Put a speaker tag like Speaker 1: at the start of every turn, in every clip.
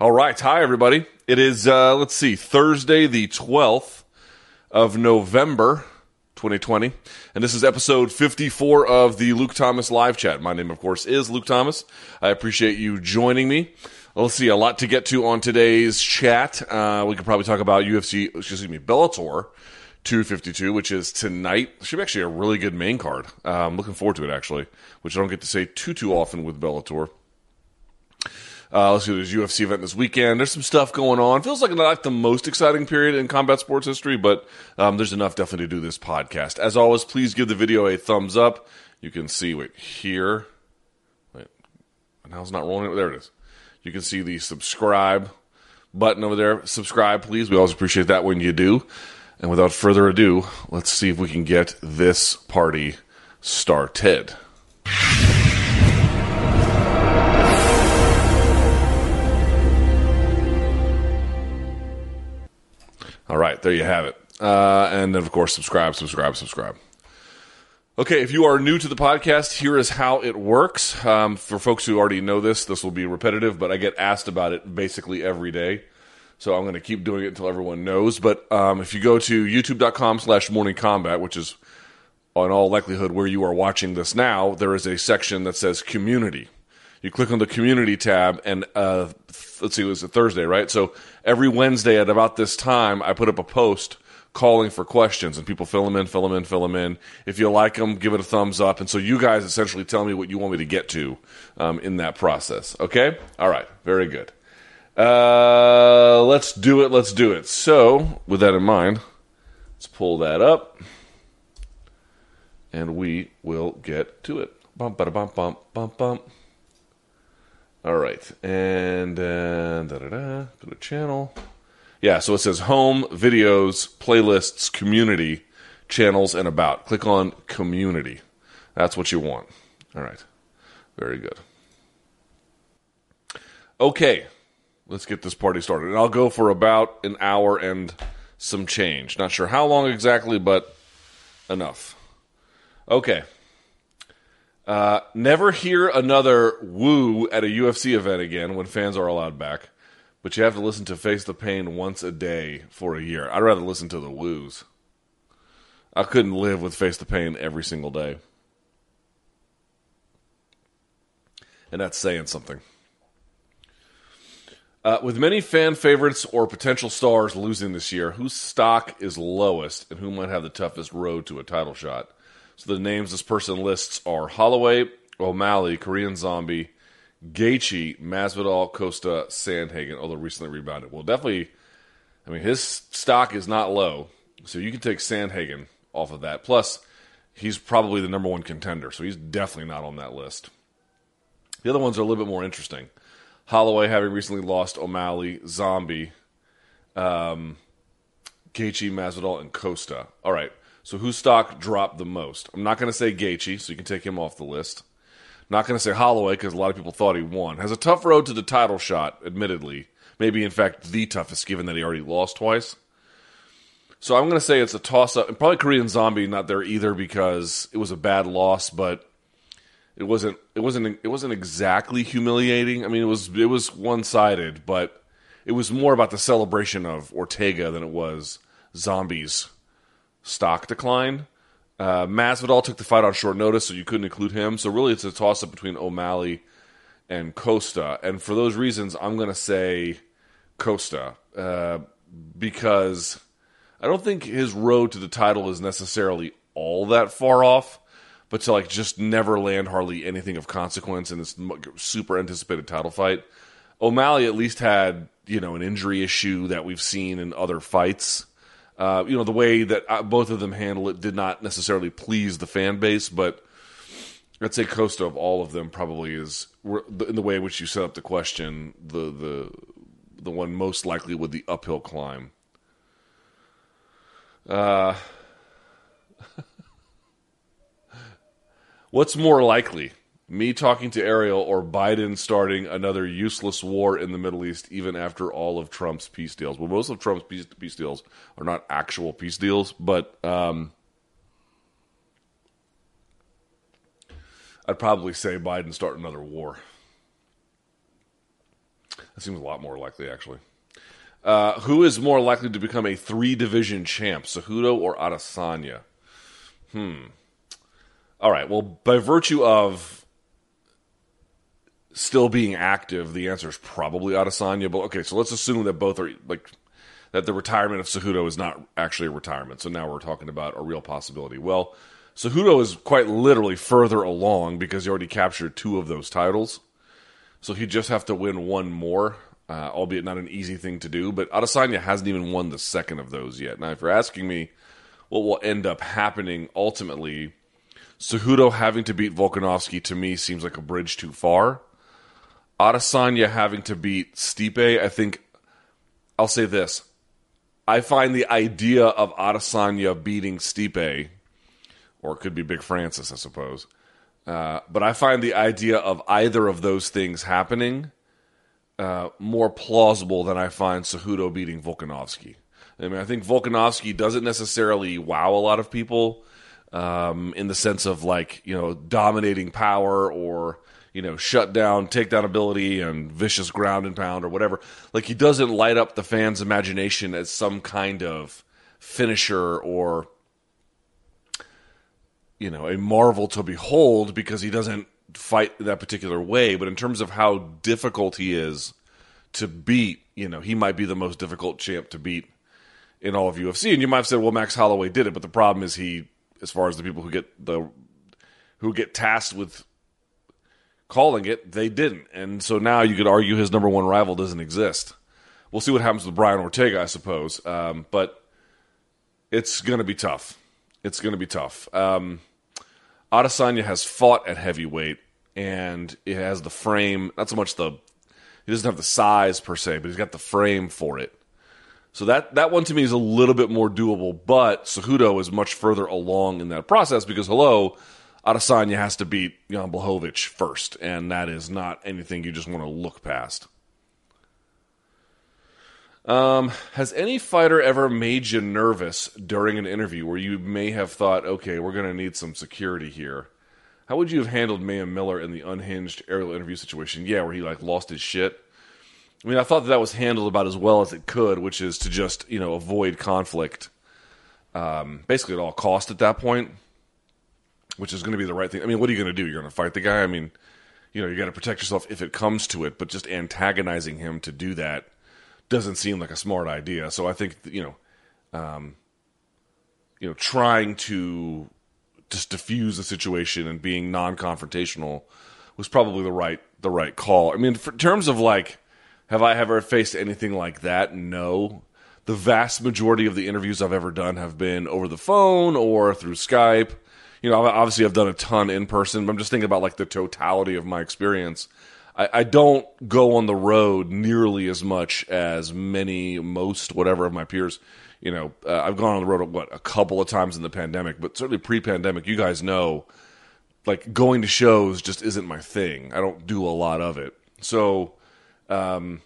Speaker 1: All right. Hi, everybody. It is, uh, let's see, Thursday, the 12th of November, 2020. And this is episode 54 of the Luke Thomas live chat. My name, of course, is Luke Thomas. I appreciate you joining me. Let's see, a lot to get to on today's chat. Uh, we could probably talk about UFC, excuse me, Bellator 252, which is tonight. Should be actually a really good main card. Uh, I'm looking forward to it, actually, which I don't get to say too, too often with Bellator. Uh, let's see, there's UFC event this weekend. There's some stuff going on. Feels like not the most exciting period in combat sports history, but um, there's enough definitely to do this podcast. As always, please give the video a thumbs up. You can see, wait, here. Wait, now it's not rolling. There it is. You can see the subscribe button over there. Subscribe, please. We always appreciate that when you do. And without further ado, let's see if we can get this party started. All right, there you have it. Uh, and then, of course, subscribe, subscribe, subscribe. Okay, if you are new to the podcast, here is how it works. Um, for folks who already know this, this will be repetitive, but I get asked about it basically every day. So I'm going to keep doing it until everyone knows. But um, if you go to youtube.com slash Morning Kombat, which is in all likelihood where you are watching this now, there is a section that says community. You click on the community tab, and uh, let's see, it was a Thursday, right? So every Wednesday at about this time, I put up a post calling for questions, and people fill them in, fill them in, fill them in. If you like them, give it a thumbs up. And so you guys essentially tell me what you want me to get to um, in that process. Okay? All right. Very good. Uh, let's do it. Let's do it. So, with that in mind, let's pull that up, and we will get to it. Bump, bada, bump, bump, bump, bump. All right, and uh, da da da. Go to channel. Yeah, so it says home, videos, playlists, community, channels, and about. Click on community. That's what you want. All right, very good. Okay, let's get this party started. And I'll go for about an hour and some change. Not sure how long exactly, but enough. Okay. Uh, never hear another woo at a UFC event again when fans are allowed back, but you have to listen to Face the Pain once a day for a year. I'd rather listen to the woos. I couldn't live with Face the Pain every single day. And that's saying something. Uh, with many fan favorites or potential stars losing this year, whose stock is lowest and who might have the toughest road to a title shot? So the names this person lists are Holloway, O'Malley, Korean Zombie, Gaethje, Masvidal, Costa, Sandhagen, although recently rebounded. Well, definitely, I mean, his stock is not low, so you can take Sandhagen off of that. Plus, he's probably the number one contender, so he's definitely not on that list. The other ones are a little bit more interesting. Holloway having recently lost O'Malley, Zombie, um, Gaethje, Masvidal, and Costa. All right, so whose stock dropped the most? I'm not going to say Gaethje, so you can take him off the list. Not going to say Holloway because a lot of people thought he won. Has a tough road to the title shot, admittedly. Maybe, in fact, the toughest, given that he already lost twice. So I'm going to say it's a toss up. And probably Korean Zombie not there either because it was a bad loss, but it wasn't it wasn't it wasn't exactly humiliating. I mean, it was it was one sided, but it was more about the celebration of Ortega than it was Zombie's stock decline. Uh, Masvidal took the fight on short notice, so you couldn't include him. So really, it's a toss up between O'Malley and Costa, and for those reasons, I'm going to say Costa uh, because I don't think his road to the title is necessarily all that far off but to like just never land hardly anything of consequence in this super anticipated title fight. O'Malley at least had you know an injury issue that we've seen in other fights. Uh, you know the way that uh, both of them handle it did not necessarily please the fan base, but I'd say Costa of all of them probably is in the way in which you set up the question the the the one most likely with the uphill climb. Uh, What's more likely? Me talking to Ariel or Biden starting another useless war in the Middle East, even after all of Trump's peace deals? Well, most of Trump's peace, peace deals are not actual peace deals, but um, I'd probably say Biden start another war. That seems a lot more likely, actually. Uh, who is more likely to become a three division champ, Cejudo or Adesanya? Hmm. All right. Well, by virtue of still being active, the answer is probably Adesanya. But okay, so let's assume that both are like that. The retirement of Cejudo is not actually a retirement. So now we're talking about a real possibility. Well, Cejudo is quite literally further along because he already captured two of those titles. So he'd just have to win one more, uh, albeit not an easy thing to do. But Adesanya hasn't even won the second of those yet. Now, if you're asking me what will end up happening ultimately, Cejudo having to beat Volkanovski to me seems like a bridge too far. Adesanya having to beat Stipe, I think I'll say this. I find the idea of Adesanya beating Stipe, or it could be Big Francis, I suppose. Uh, but I find the idea of either of those things happening uh, more plausible than I find Cejudo beating Volkanovski. I mean, I think Volkanovski doesn't necessarily wow a lot of people um, in the sense of like you know dominating power or you know shut down takedown ability and vicious ground and pound or whatever. Like he doesn't light up the fans' imagination as some kind of finisher or you know a marvel to behold because he doesn't fight that particular way. But in terms of how difficult he is to beat, you know, he might be the most difficult champ to beat in all of UFC. And you might have said, well, Max Holloway did it, but the problem is he as far as the people who get the who get tasked with calling it, they didn't. And so now you could argue his number one rival doesn't exist. We'll see what happens with Brian Ortega, I suppose. Um, but it's going to be tough. It's going to be tough. Um, Adesanya has fought at heavyweight, and it has the frame. Not so much the he doesn't have the size per se, but he's got the frame for it. So that that one to me is a little bit more doable, but Cejudo is much further along in that process because hello, Adesanya has to beat Jan Blachowicz first, and that is not anything you just want to look past. Um, has any fighter ever made you nervous during an interview where you may have thought, okay, we're going to need some security here? How would you have handled Mayhem Miller in the unhinged Ariel interview situation? Yeah, where he like lost his shit. I mean, I thought that, that was handled about as well as it could, which is to just you know avoid conflict, um, basically at all cost at that point, which is going to be the right thing. I mean, what are you going to do? You're going to fight the guy? I mean, you know, you got to protect yourself if it comes to it, but just antagonizing him to do that doesn't seem like a smart idea. So I think you know, um, you know, trying to just diffuse the situation and being non-confrontational was probably the right the right call. I mean, for, in terms of like have I ever faced anything like that? No. The vast majority of the interviews I've ever done have been over the phone or through Skype. You know, obviously I've done a ton in person, but I'm just thinking about like the totality of my experience. I, I don't go on the road nearly as much as many, most, whatever of my peers. You know, uh, I've gone on the road what a couple of times in the pandemic, but certainly pre-pandemic, you guys know, like going to shows just isn't my thing. I don't do a lot of it. So um,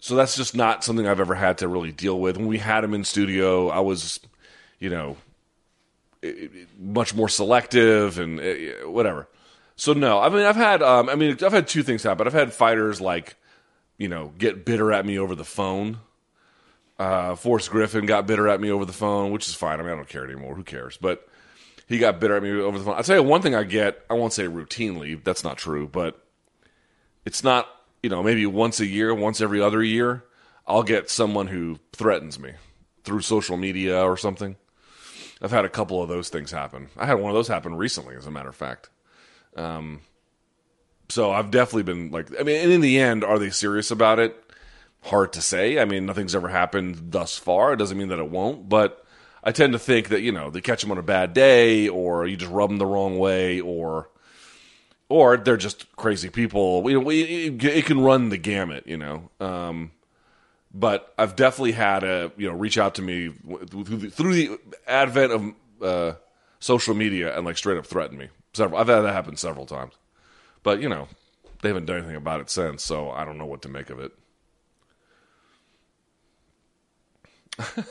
Speaker 1: so that's just not something I've ever had to really deal with. When we had him in studio, I was, you know, much more selective and uh, whatever. So no, I mean I've had um, I mean I've had two things happen. I've had fighters like, you know, get bitter at me over the phone. Uh, Forrest Griffin got bitter at me over the phone, which is fine. I mean I don't care anymore. Who cares? But he got bitter at me over the phone. I'll tell you one thing I get. I won't say routinely. That's not true, but it's not you know maybe once a year, once every other year, I'll get someone who threatens me through social media or something. I've had a couple of those things happen. I had one of those happen recently, as a matter of fact. Um, so I've definitely been like, I mean, and in the end, are they serious about it? Hard to say. I mean, nothing's ever happened thus far. It doesn't mean that it won't, but I tend to think that you know they catch them on a bad day, or you just rub them the wrong way, or or they're just crazy people. We, we it, it can run the gamut, you know. Um, but I've definitely had a you know reach out to me through the, through the advent of uh, social media and like straight up threaten me. Several I've had that happen several times, but you know they haven't done anything about it since, so I don't know what to make of it.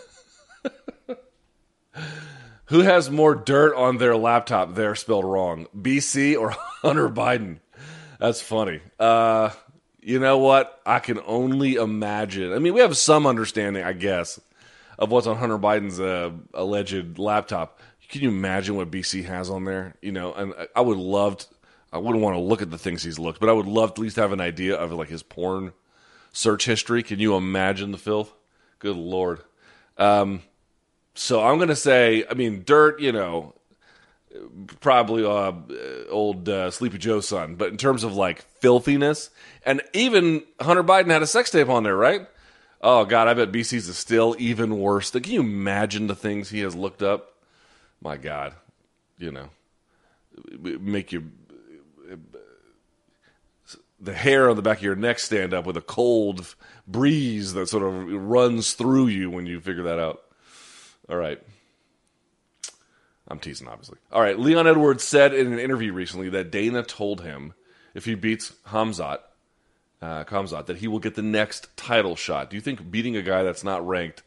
Speaker 1: Who has more dirt on their laptop there spelled wrong? BC or Hunter Biden? That's funny. Uh, You know what? I can only imagine. I mean, we have some understanding, I guess, of what's on Hunter Biden's uh, alleged laptop. Can you imagine what BC has on there? You know, and I would love. To, I wouldn't want to look at the things he's looked, but I would love to at least have an idea of like his porn search history. Can you imagine the filth? Good lord. Um, so I'm to say, I mean, dirt. You know, probably uh, old uh, Sleepy Joe's son, but in terms of like filthiness, and even Hunter Biden had a sex tape on there, right? Oh God, I bet BC's is still even worse. Can you imagine the things he has looked up? My God, you know, make you the hair on the back of your neck stand up with a cold breeze that sort of runs through you when you figure that out. All right. I'm teasing, obviously. All right. Leon Edwards said in an interview recently that Dana told him if he beats Hamzat, uh, Khamzat, that he will get the next title shot. Do you think beating a guy that's not ranked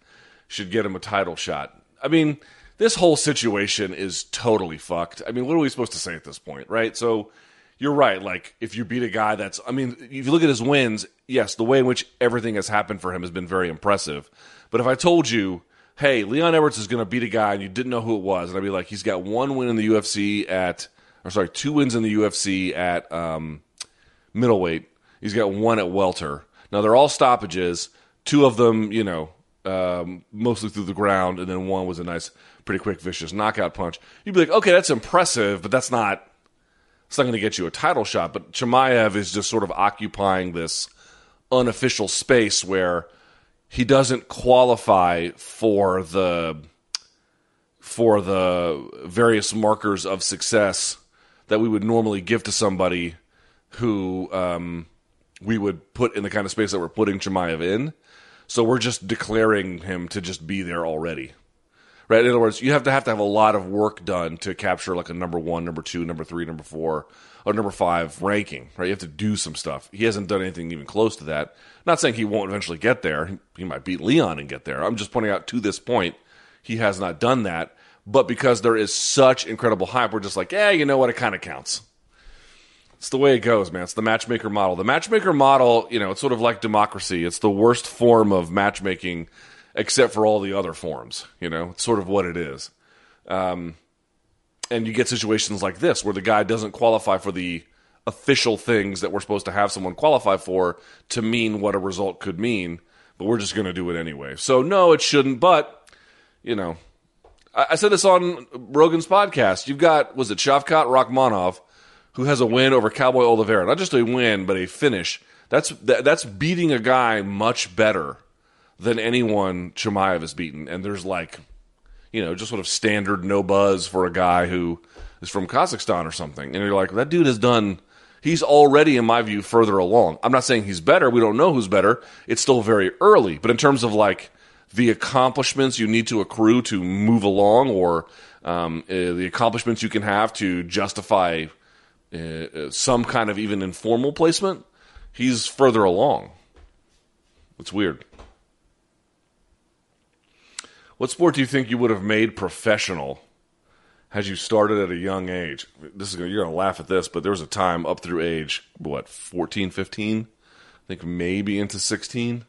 Speaker 1: should get him a title shot? I mean, this whole situation is totally fucked. I mean, what are we supposed to say at this point, right? So you're right. Like, if you beat a guy that's, I mean, if you look at his wins, yes, the way in which everything has happened for him has been very impressive. But if I told you hey, Leon Edwards is going to beat a guy, and you didn't know who it was, and I'd be like, he's got one win in the UFC at, or sorry, two wins in the UFC at um, middleweight. He's got one at welter. Now they're all stoppages. Two of them, you know, um, mostly through the ground, and then one was a nice, pretty quick, vicious knockout punch. You'd be like, okay, that's impressive, but that's not. It's not going to get you a title shot. But Chimaev is just sort of occupying this unofficial space where he doesn't qualify for the for the various markers of success that we would normally give to somebody who um, we would put in the kind of space that we're putting Chimaev in. So we're just declaring him to just be there already. Right? In other words, you have to have to have a lot of work done to capture like a number one, number two, number three, number four, or number five ranking. Right? You have to do some stuff. He hasn't done anything even close to that. Not saying he won't eventually get there. He might beat Leon and get there. I'm just pointing out to this point, he has not done that. But because there is such incredible hype, we're just like, yeah, you know what? It kind of counts. It's the way it goes, man. It's the matchmaker model. The matchmaker model, you know, it's sort of like democracy. It's the worst form of matchmaking, except for all the other forms. You know, it's sort of what it is. Um, and you get situations like this where the guy doesn't qualify for the official things that we're supposed to have someone qualify for to mean what a result could mean, but we're just going to do it anyway. So, no, it shouldn't, but, you know, I, I said this on Rogan's podcast. You've got, was it Shavkat Rakhmonov, who has a win over Cowboy Oliveira. Not just a win, but a finish. That's, that, that's beating a guy much better than anyone Chimaev has beaten. And there's like, you know, just sort of standard no buzz for a guy who is from Kazakhstan or something. And you're like, that dude has done he's already, in my view, further along. I'm not saying he's better. We don't know who's better. It's still very early. But in terms of like the accomplishments you need to accrue to move along, or um, uh, the accomplishments you can have to justify uh, some kind of even informal placement, he's further along. It's weird. What sport do you think you would have made professional had you started at a young age, this is you're going to laugh at this, but there was a time up through age what 14, 15, I think maybe into 16.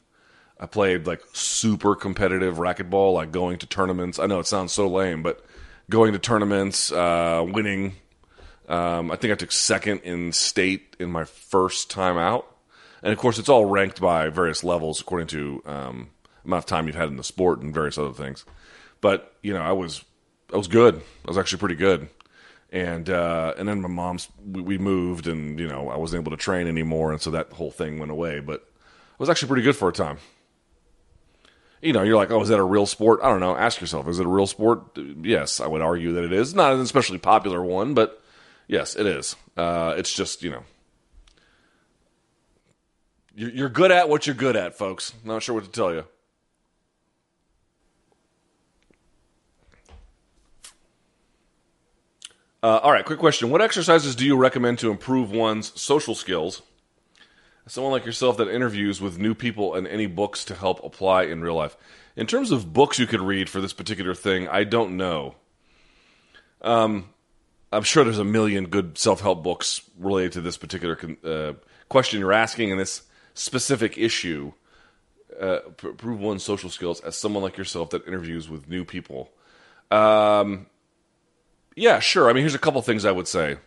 Speaker 1: I played like super competitive racquetball, like going to tournaments. I know it sounds so lame, but going to tournaments, uh, winning. Um, I think I took second in state in my first time out, and of course, it's all ranked by various levels according to um, amount of time you've had in the sport and various other things. But you know, I was I was good. I was actually pretty good. And uh, and then my mom's we, we, moved, and you know I wasn't able to train anymore, and so that whole thing went away. But I was actually pretty good for a time. You know, you're like, oh, is that a real sport? I don't know. Ask yourself, is it a real sport? Yes, I would argue that it is. Not an especially popular one, but yes, it is. Uh, it's just you know, you're good at what you're good at, folks. Not sure what to tell you. Uh, all right, quick question. What exercises do you recommend to improve one's social skills? Someone like yourself that interviews with new people and any books to help apply in real life. In terms of books you could read for this particular thing, I don't know. Um, I'm sure there's a million good self help books related to this particular uh, question you're asking, and this specific issue. Uh, prove one's social skills as someone like yourself that interviews with new people. Um, yeah, sure. I mean, here's a couple things I would say.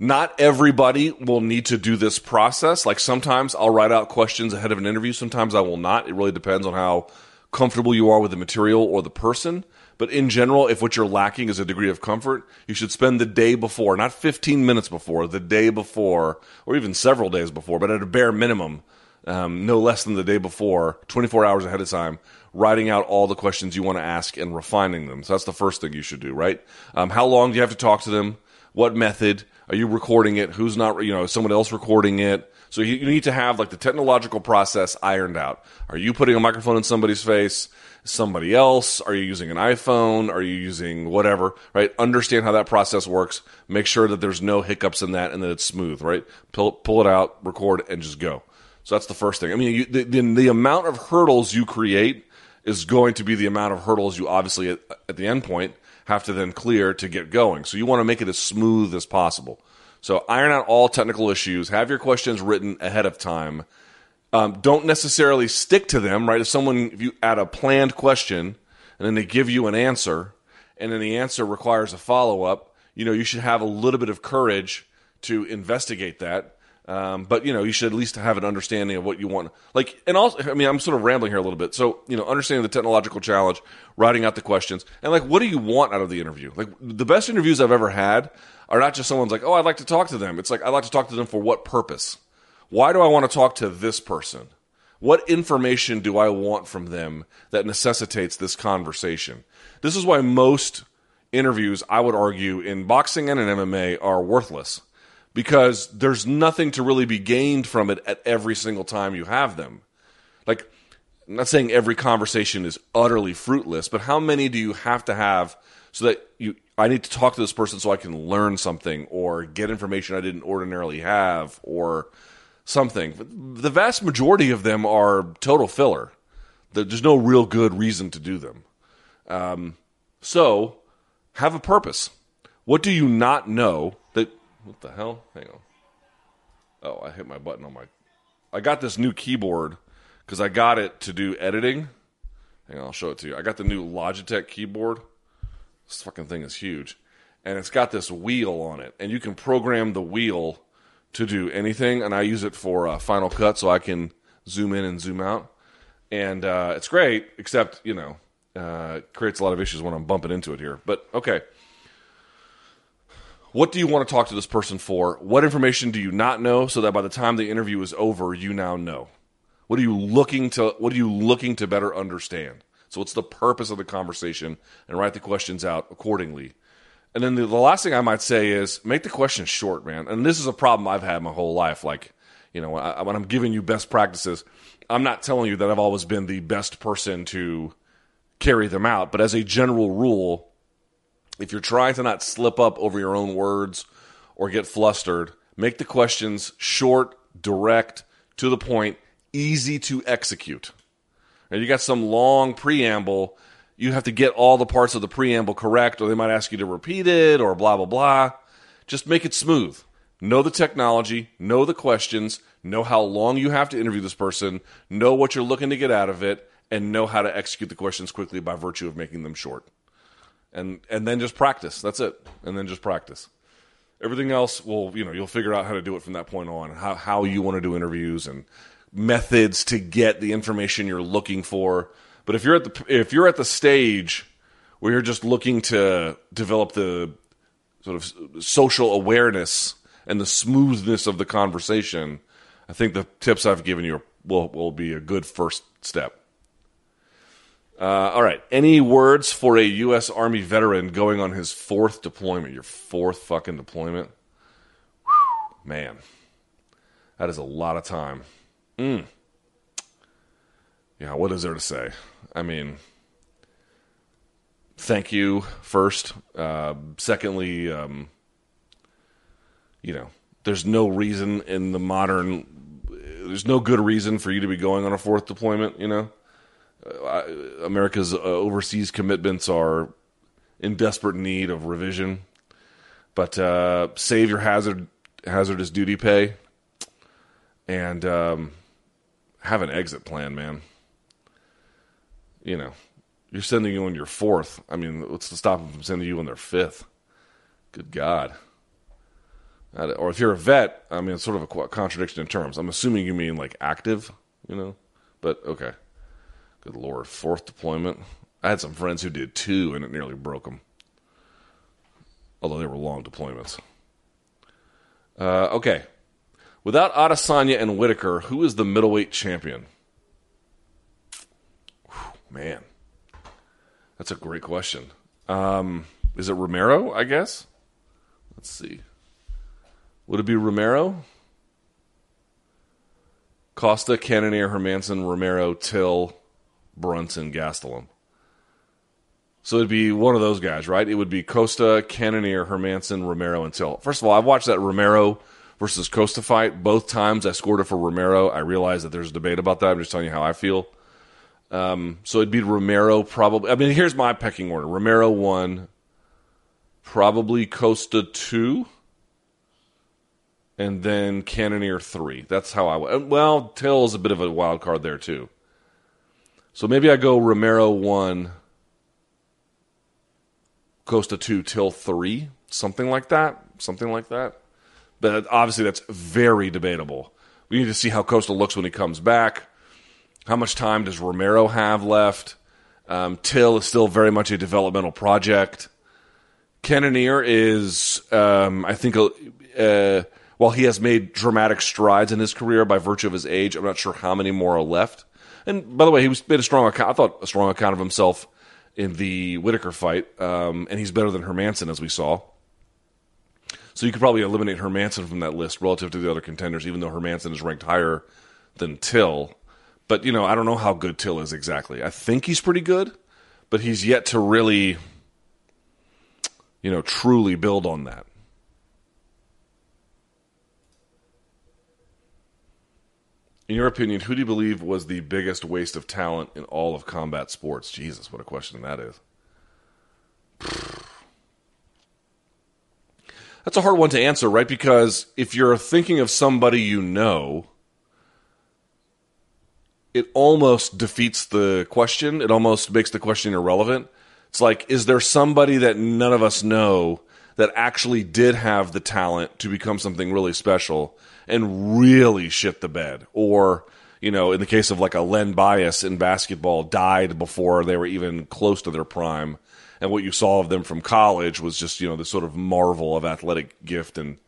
Speaker 1: Not everybody will need to do this process. Like sometimes I'll write out questions ahead of an interview. Sometimes I will not. It really depends on how comfortable you are with the material or the person. But in general, if what you're lacking is a degree of comfort, you should spend the day before, not 15 minutes before, the day before, or even several days before, but at a bare minimum, um, no less than the day before, 24 hours ahead of time, writing out all the questions you want to ask and refining them. So that's the first thing you should do, right? Um, how long do you have to talk to them? What method? Are you recording it? Who's not, you know, someone else recording it? So you, you need to have like the technological process ironed out. Are you putting a microphone in somebody's face? Somebody else? Are you using an iPhone? Are you using whatever? Right? Understand how that process works. Make sure that there's no hiccups in that and that it's smooth. Right? Pull pull it out, record, and just go. So that's the first thing. I mean, you, the, the, the amount of hurdles you create is going to be the amount of hurdles you obviously at, at the end point have to then clear to get going. So you want to make it as smooth as possible. So iron out all technical issues. Have your questions written ahead of time. Um, don't necessarily stick to them, right? If someone, if you add a planned question and then they give you an answer and then the answer requires a follow up, you know, you should have a little bit of courage to investigate that. Um, but you know, you should at least have an understanding of what you want. Like, and also, I mean, I'm sort of rambling here a little bit. So, you know, understanding the technological challenge, writing out the questions, and like, what do you want out of the interview? Like, the best interviews I've ever had are not just someone's like, oh, I'd like to talk to them. It's like, I'd like to talk to them for what purpose? Why do I want to talk to this person? What information do I want from them that necessitates this conversation? This is why most interviews, I would argue, in boxing and in MMA are worthless because there's nothing to really be gained from it at every single time you have them. Like, I'm not saying every conversation is utterly fruitless, but how many do you have to have so that you I need to talk to this person so I can learn something or get information I didn't ordinarily have or something. The vast majority of them are total filler. There's no real good reason to do them. Um, so, have a purpose. What do you not know? What the hell? Hang on. Oh, I hit my button on my. I got this new keyboard because I got it to do editing. Hang on, I'll show it to you. I got the new Logitech keyboard. This fucking thing is huge. And it's got this wheel on it. And you can program the wheel to do anything. And I use it for uh, Final Cut so I can zoom in and zoom out. And uh, it's great, except, you know, uh, it creates a lot of issues when I'm bumping into it here. But okay. What do you want to talk to this person for? What information do you not know so that by the time the interview is over, you now know? What are you looking to what are you looking to better understand? So what's the purpose of the conversation and write the questions out accordingly. And then the, the last thing I might say is make the questions short, man. And this is a problem I've had my whole life. Like, you know, I, when I'm giving you best practices, I'm not telling you that I've always been the best person to carry them out. But as a general rule, if you're trying to not slip up over your own words or get flustered, make the questions short, direct, to the point, easy to execute and you got some long preamble, you have to get all the parts of the preamble correct, or they might ask you to repeat it, or blah, blah, blah. Just make it smooth. Know the technology, know the questions, know how long you have to interview this person, know what you're looking to get out of it, and know how to execute the questions quickly by virtue of making them short. And and then just practice. That's it. And then just practice. Everything else will, you know, you'll figure out how to do it from that point on, how how you want to do interviews and methods to get the information you're looking for. But if you're at the if you're at the stage where you're just looking to develop the sort of social awareness and the smoothness of the conversation, I think the tips I've given you will will be a good first step. Uh, all right. Any words for a U.S. Army veteran going on his fourth deployment? Your fourth fucking deployment? Man, that is a lot of time. Mm. Yeah, what is there to say? I mean, thank you first. Uh, secondly, um, you know, there's no reason in the modern, there's no good reason for you to be going on a fourth deployment. You know, America's uh, overseas commitments are in desperate need of revision. But uh, save your hazard hazardous duty pay and um, have an exit plan, man. You know, you're sending you on your fourth. I mean, what's to stop them from sending you on their fifth? Good God. Or if you're a vet, I mean, it's sort of a contradiction in terms. I'm assuming you mean like active, you know? But okay. Good Lord. Fourth deployment. I had some friends who did two and it nearly broke them. Although they were long deployments. Uh, okay. Without Adesanya and Whittaker, who is the middleweight champion? Whew, man. That's a great question. Um, is it Romero, I guess? Let's see. Would it be Romero? Costa, Cannonier, Hermansson, Romero, Till, Brunson, Gastelum. So it'd be one of those guys, right? It would be Costa, Cannonier, Hermansson, Romero, and Till. First of all, I've watched that Romero versus Costa fight. Both times I scored it for Romero. I realize that there's a debate about that. I'm just telling you how I feel. Um, so it'd be Romero probably. I mean, here's my pecking order Romero one, probably Costa two, and then Cannonier three. That's how I. Well, Till is a bit of a wild card there too. So maybe I go Romero one, Costa two, Till three, something like that, something like that. But obviously, that's very debatable. We need to see how Costa looks when he comes back. How much time does Romero have left? Um, Till is still very much a developmental project. Cannonier is, um, I think, uh, while he has made dramatic strides in his career by virtue of his age, I'm not sure how many more are left. And by the way, he was made a strong account. I thought a strong account of himself in the Whittaker fight, um, and he's better than Hermansson, as we saw. So you could probably eliminate Hermansson from that list relative to the other contenders, even though Hermansson is ranked higher than Till. But you know, I don't know how good Till is exactly. I think he's pretty good, but he's yet to really, you know, truly build on that. In your opinion, who do you believe was the biggest waste of talent in all of combat sports? Jesus, what a question that is. That's a hard one to answer, right? Because if you're thinking of somebody you know, it almost defeats the question. It almost makes the question irrelevant. It's like, is there somebody that none of us know that actually did have the talent to become something really special and really shit the bed? Or, you know, in the case of like a Len Bias in basketball, died before they were even close to their prime and what you saw of them from college was just you know the sort of marvel of athletic gift and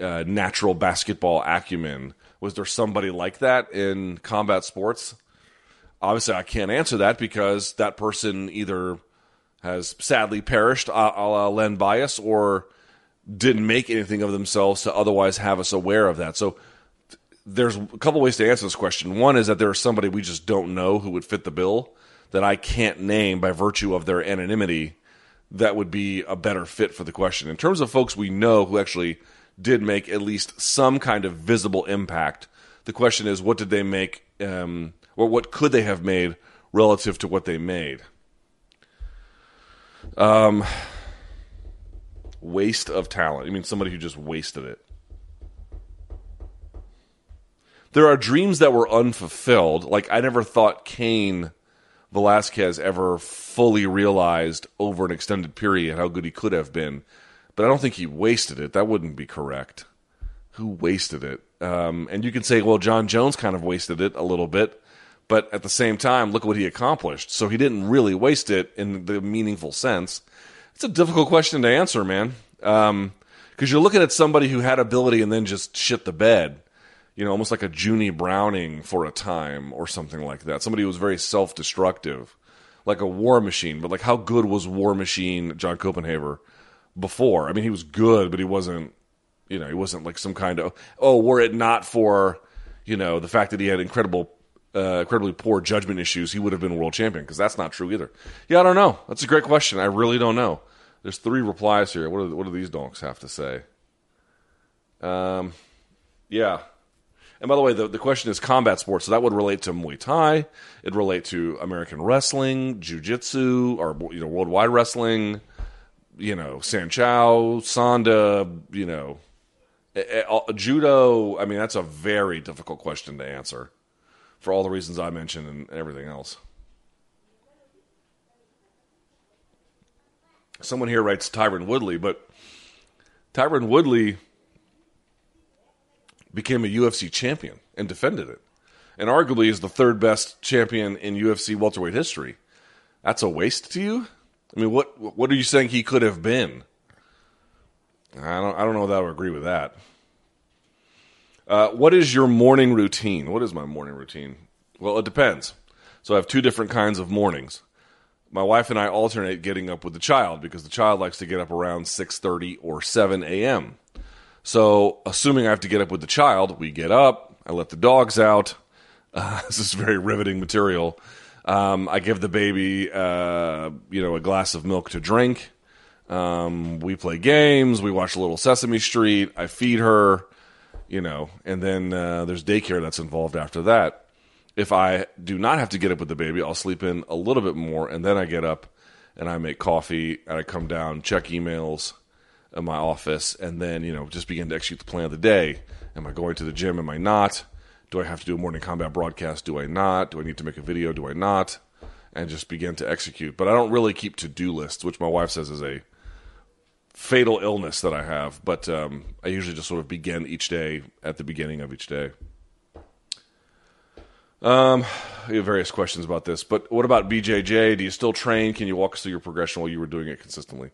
Speaker 1: uh, natural basketball acumen. Was there somebody like that in combat sports? Obviously, I can't answer that because that person either has sadly perished, a, la Len Bias, or didn't make anything of themselves to otherwise have us aware of that. So there's a couple ways to answer this question. One is that there's somebody we just don't know who would fit the bill that I can't name by virtue of their anonymity that would be a better fit for the question. In terms of folks we know who actually did make at least some kind of visible impact, the question is what did they make, um, or what could they have made relative to what they made? Um, waste of talent. I mean, somebody who just wasted it. There are dreams that were unfulfilled. Like, I never thought Cain Velasquez ever fully realized over an extended period how good he could have been. But I don't think he wasted it. That wouldn't be correct. Who wasted it? Um, and you can say, well, Jon Jones kind of wasted it a little bit. But at the same time, look what he accomplished. So he didn't really waste it in the meaningful sense. It's a difficult question to answer, man. Because um, you're looking at somebody who had ability and then just shit the bed you know, almost like a Junie Browning for a time or something like that. Somebody who was very self destructive, like a war machine. But like, how good was War Machine John Koppenhaver before? I mean, he was good, but he wasn't, you know, he wasn't like some kind of, oh, were it not for, you know, the fact that he had incredible uh, incredibly poor judgment issues, he would have been world champion because that's not true either. Yeah, I don't know. That's a great question. I really don't know. There's three replies here. What do, what do these donks have to say? Um, yeah. And by the way, the, the question is combat sports, so that would relate to Muay Thai. It'd relate to American wrestling, Jiu Jitsu, or you know, worldwide wrestling. You know, Sanshou, Sanda. You know, Judo, I mean, that's a very difficult question to answer for all the reasons I mentioned and everything else. Someone here writes Tyron Woodley, but Tyron Woodley became a UFC champion and defended it, and arguably is the third best champion in UFC welterweight history. That's a waste to you. I mean, what what are you saying he could have been? I don't I don't know that I would agree with that. Uh, what is your morning routine? What is my morning routine? Well, it depends. So I have two different kinds of mornings. My wife and I alternate getting up with the child because the child likes to get up around 6:30 or 7 a.m. So, assuming I have to get up with the child, we get up. I let the dogs out. Uh, this is very riveting material. Um, I give the baby, uh, you know, a glass of milk to drink. Um, we play games. We watch a little Sesame Street. I feed her, you know, and then uh, there's daycare that's involved after that. If I do not have to get up with the baby, I'll sleep in a little bit more, and then I get up and I make coffee and I come down, check emails in my office, and then you know just begin to execute the plan of the day. Am I going to the gym? Am I not? Do I have to do a Morning Kombat broadcast? Do I not? Do I need to make a video? Do I not? And just begin to execute. But I don't really keep to do lists, which my wife says is a fatal illness that I have, but um, I usually just sort of begin each day at the beginning of each day. Um, various questions about this, but what about BJJ? Do you still train? Can you walk us through your progression while you were doing it consistently?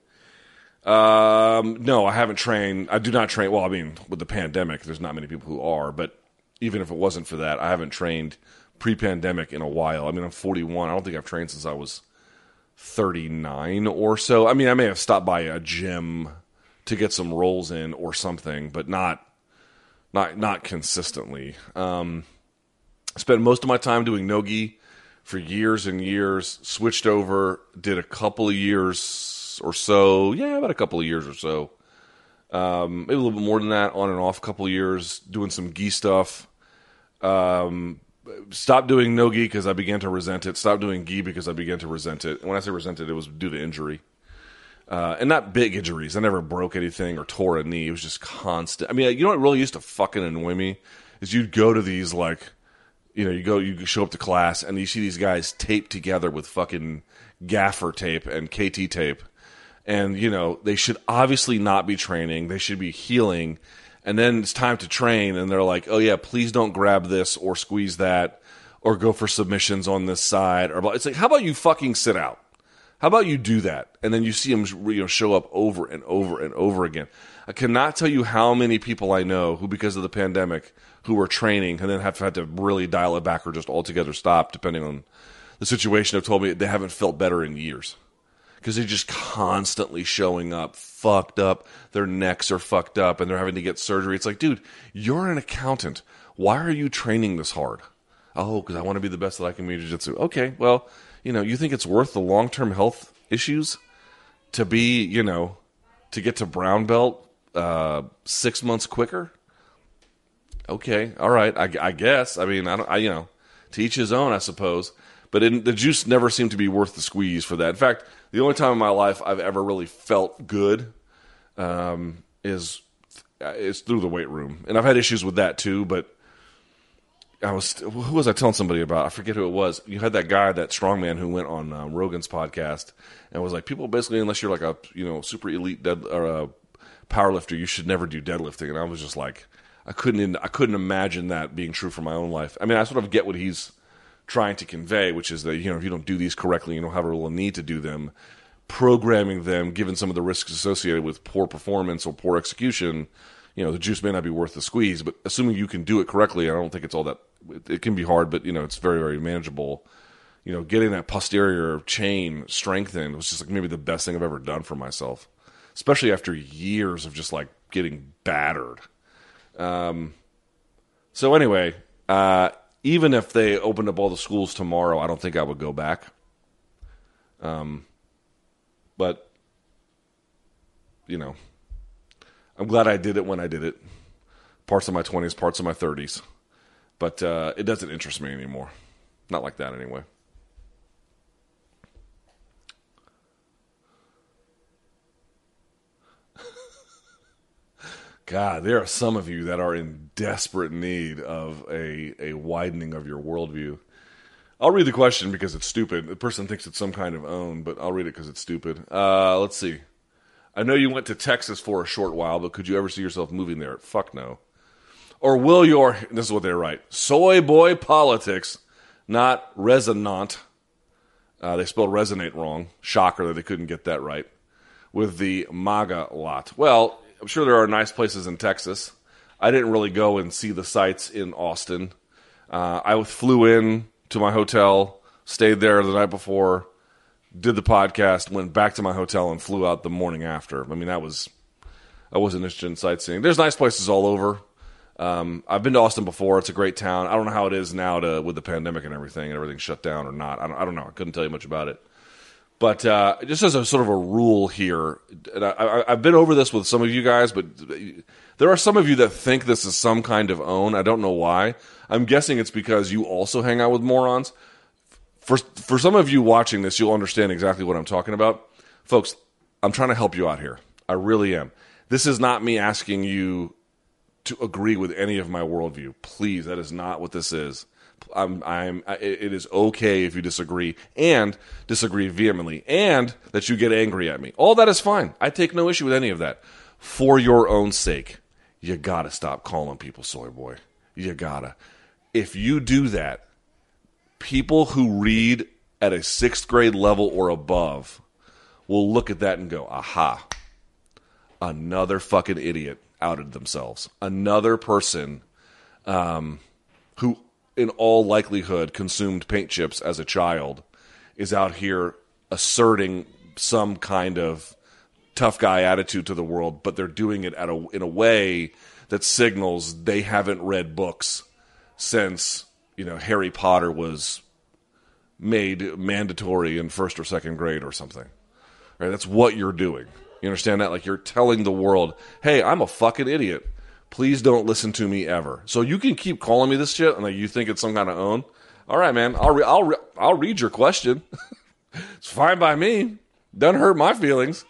Speaker 1: Um, no, I haven't trained. I do not train. Well, I mean, with the pandemic, there's not many people who are, but even if it wasn't for that, I haven't trained pre-pandemic in a while. I mean, I'm 41. I don't think I've trained since I was 39 or so. I mean, I may have stopped by a gym to get some rolls in or something, but not not not consistently. Um, spent most of my time doing nogi for years and years. Switched over, did a couple of years or so. Yeah, about a couple of years or so. Um, maybe a little bit more than that, on and off, a couple of years doing some gi stuff. Um, stopped doing no gi because I began to resent it. Stopped doing gi because I began to resent it. When I say resent it, it was due to injury. Uh, and not big injuries. I never broke anything or tore a knee. It was just constant. I mean, you know what really used to fucking annoy me is you'd go to these like, you know, you go, you show up to class and you see these guys taped together with fucking gaffer tape and KT tape, and you know they should obviously not be training. They should be healing. And then it's time to train and they're like oh yeah please don't grab this or squeeze that or go for submissions on this side or it's like how about you fucking sit out how about you do that and then you see them you know show up over and over and over again i cannot tell you how many people i know who because of the pandemic who were training and then have had to really dial it back or just altogether stop depending on the situation have told me they haven't felt better in years because they're just constantly showing up fucked up. Their necks are fucked up and they're having to get surgery. It's like, dude, you're an accountant. Why are you training this hard? Oh, because I want to be the best that I can be jiu-jitsu. Okay, well, you know, you think it's worth the long-term health issues to be, you know, to get to brown belt uh, six months quicker? Okay, all right, I, I guess. I mean, I don't, I, you know, to each his own, I suppose. But it, the juice never seemed to be worth the squeeze for that. In fact, the only time in my life I've ever really felt good um, is is through the weight room, and I've had issues with that too. But I was who was I telling somebody about? I forget who it was. You had that guy, that strongman, who went on um, Rogan's podcast and was like, people basically, unless you're like a you know super elite dead or a power lifter, you should never do deadlifting. And I was just like, I couldn't I couldn't imagine that being true for my own life. I mean, I sort of get what he's trying to convey, which is that you know if you don't do these correctly, you don't have a real need to do them. Programming them, given some of the risks associated with poor performance or poor execution, you know the juice may not be worth the squeeze. But assuming you can do it correctly, I don't think it's all that. It can be hard, but you know it's very very manageable. You know, getting that posterior chain strengthened was just like maybe the best thing I've ever done for myself, especially after years of just like getting battered. Um, so anyway, uh, even if they opened up all the schools tomorrow, I don't think I would go back. Um, but you know, I'm glad I did it when I did it. Parts of my 20s, parts of my 30s, but uh, it doesn't interest me anymore. Not like that anyway. God, there are some of you that are in desperate need of a, a widening of your worldview. I'll read the question because it's stupid. The person thinks it's some kind of own, but I'll read it because it's stupid. Uh, let's see. I know you went to Texas for a short while, but could you ever see yourself moving there? Fuck no. Or will your, this is what they write, soy boy politics, not resonant. Uh, they spelled resonate wrong. Shocker that they couldn't get that right. With the MAGA lot. Well, I'm sure there are nice places in Texas. I didn't really go and see the sights in Austin. Uh, I flew in to my hotel, stayed there the night before, did the podcast, went back to my hotel, and flew out the morning after. I mean, that was I wasn't interested in sightseeing. There's nice places all over. Um, I've been to Austin before. It's a great town. I don't know how it is now to with the pandemic and everything, and everything shut down or not. I don't, I don't know. I couldn't tell you much about it. But uh, just as a sort of a rule here, and I, have been over this with some of you guys, but there are some of you that think this is some kind of own. I don't know why. I'm guessing it's because you also hang out with morons. For for some of you watching this, you'll understand exactly what I'm talking about, folks. I'm trying to help you out here. I really am. This is not me asking you to agree with any of my worldview. Please, that is not what this is. I'm, I'm, it is okay if you disagree and disagree vehemently and that you get angry at me. All that is fine. I take no issue with any of that. For your own sake, you gotta stop calling people soy boy. You gotta. If you do that, people who read at a sixth grade level or above will look at that and go, aha, another fucking idiot outed themselves. Another person um, who in all likelihood consumed paint chips as a child is out here asserting some kind of tough guy attitude to the world, but they're doing it at a, in a way that signals they haven't read books since you know Harry Potter was made mandatory in first or second grade or something. Right? That's what you're doing. You understand that? Like you're telling the world, "Hey, I'm a fucking idiot. Please don't listen to me ever. So you can keep calling me this shit, and like you think it's some kind of own. All right, man. I'll re- I'll re- I'll read your question. it's fine by me. Doesn't hurt my feelings.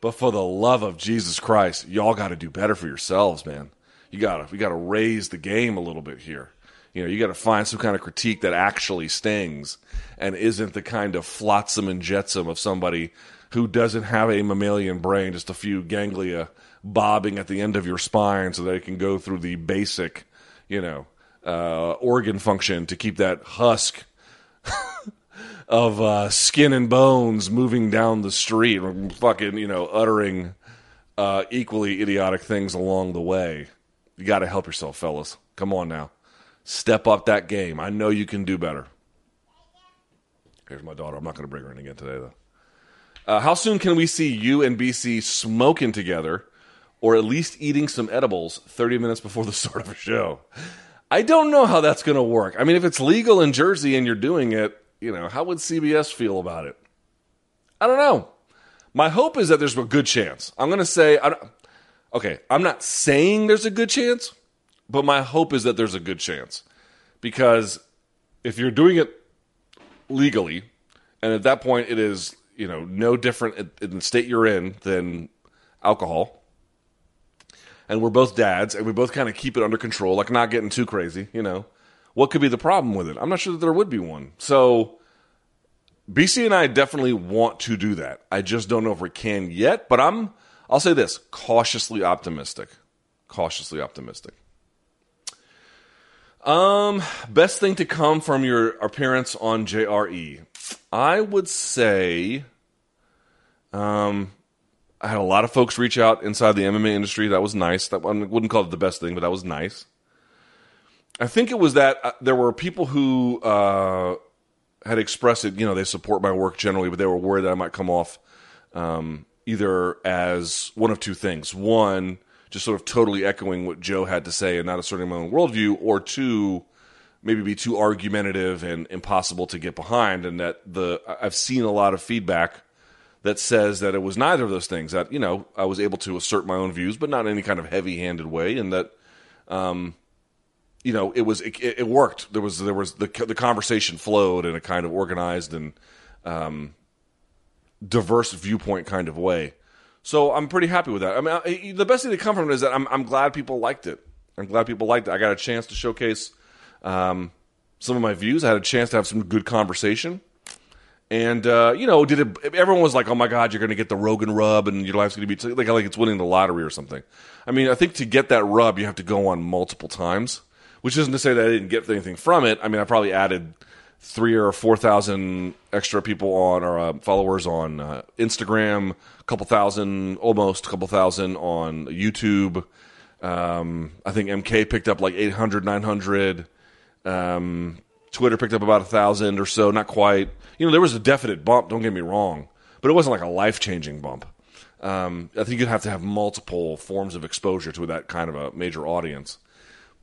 Speaker 1: But for the love of Jesus Christ, y'all got to do better for yourselves, man. You gotta we gotta raise the game a little bit here. You know, you got to find some kind of critique that actually stings and isn't the kind of flotsam and jetsam of somebody who doesn't have a mammalian brain, just a few ganglia bobbing at the end of your spine so that it can go through the basic, you know, uh, organ function to keep that husk of uh, skin and bones moving down the street, fucking, you know, uttering uh, equally idiotic things along the way. You got to help yourself, fellas. Come on now. Step up that game. I know you can do better. Here's my daughter. I'm not going to bring her in again today, though. Uh, how soon can we see you and BC smoking together or at least eating some edibles 30 minutes before the start of a show. I don't know how that's going to work. I mean, if it's legal in Jersey and you're doing it, you know, how would CBS feel about it? I don't know. My hope is that there's a good chance. I'm going to say, okay, I'm not saying there's a good chance, but my hope is that there's a good chance. Because if you're doing it legally, and at that point it is, you know, no different in the state you're in than alcohol, and we're both dads, and we both kind of keep it under control, like not getting too crazy, you know, what could be the problem with it? I'm not sure that there would be one. So, BC and I definitely want to do that. I just don't know if we can yet, but I'm, I'll say this cautiously optimistic. Cautiously optimistic. Um, best thing to come from your appearance on JRE. I would say, um, I had a lot of folks reach out inside the MMA industry. That was nice. That I wouldn't call it the best thing, but that was nice. I think it was that uh, there were people who uh, had expressed it. You know, they support my work generally, but they were worried that I might come off um, either as one of two things: one, just sort of totally echoing what Joe had to say and not asserting my own worldview, or two, maybe be too argumentative and impossible to get behind. And that the I've seen a lot of feedback that says that it was neither of those things. That you know I was able to assert my own views, but not in any kind of heavy-handed way, and that um, you know it was it, it, worked. There was there was the the conversation flowed in a kind of organized and um, diverse viewpoint kind of way. So I'm pretty happy with that. I mean, I, the best thing to come from it is that I'm, I'm glad people liked it. I'm glad people liked it. I got a chance to showcase um, some of my views. I had a chance to have some good conversation. And uh, you know, did it? Everyone was like, "Oh my God, you're going to get the Rogan rub, and your life's going to be like like it's winning the lottery or something." I mean, I think to get that rub, you have to go on multiple times, which isn't to say that I didn't get anything from it. I mean, I probably added three or four thousand extra people on or uh, followers on uh, Instagram, a couple thousand, almost a couple thousand on YouTube. Um, I think MK picked up like 800, 900. Um, Twitter picked up about a thousand or so, not quite. You know, there was a definite bump. Don't get me wrong, but it wasn't like a life changing bump. Um, I think you'd have to have multiple forms of exposure to that kind of a major audience.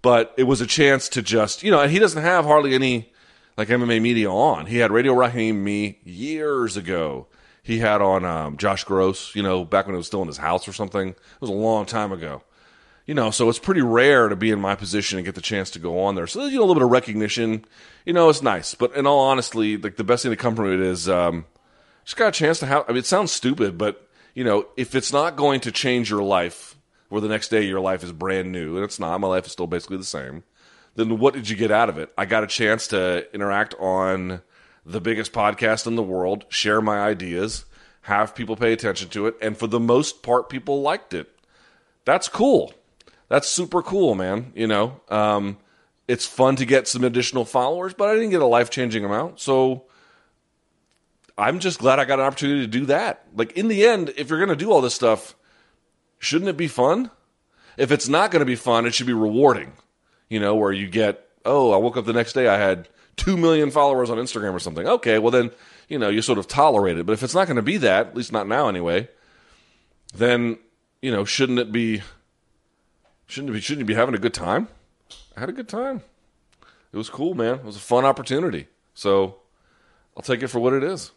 Speaker 1: But it was a chance to just, you know, and he doesn't have hardly any like MMA media on. He had Radio Raheem me years ago. He had on um, Josh Gross, you know, back when it was still in his house or something. It was a long time ago. You know, so it's pretty rare to be in my position and get the chance to go on there. So you know, a little bit of recognition. You know, it's nice. But in all honesty, like the best thing to come from it is um, just got a chance to have. I mean, it sounds stupid, but you know, if it's not going to change your life, where the next day your life is brand new, and it's not, my life is still basically the same then what did you get out of it? I got a chance to interact on the biggest podcast in the world, share my ideas, have people pay attention to it, and for the most part, people liked it. That's cool. That's super cool, man. You know, um, it's fun to get some additional followers, but I didn't get a life changing amount. So I'm just glad I got an opportunity to do that. Like, in the end, if you're going to do all this stuff, shouldn't it be fun? If it's not going to be fun, it should be rewarding you know, where you get, oh, I woke up the next day, I had 2 million followers on Instagram or something. Okay, well, then, you know, you sort of tolerate it. But if it's not going to be that, at least not now anyway, then, you know, shouldn't it be, shouldn't be, shouldn't you be having a good time? I had a good time. It was cool, man. It was a fun opportunity. So I'll take it for what it is.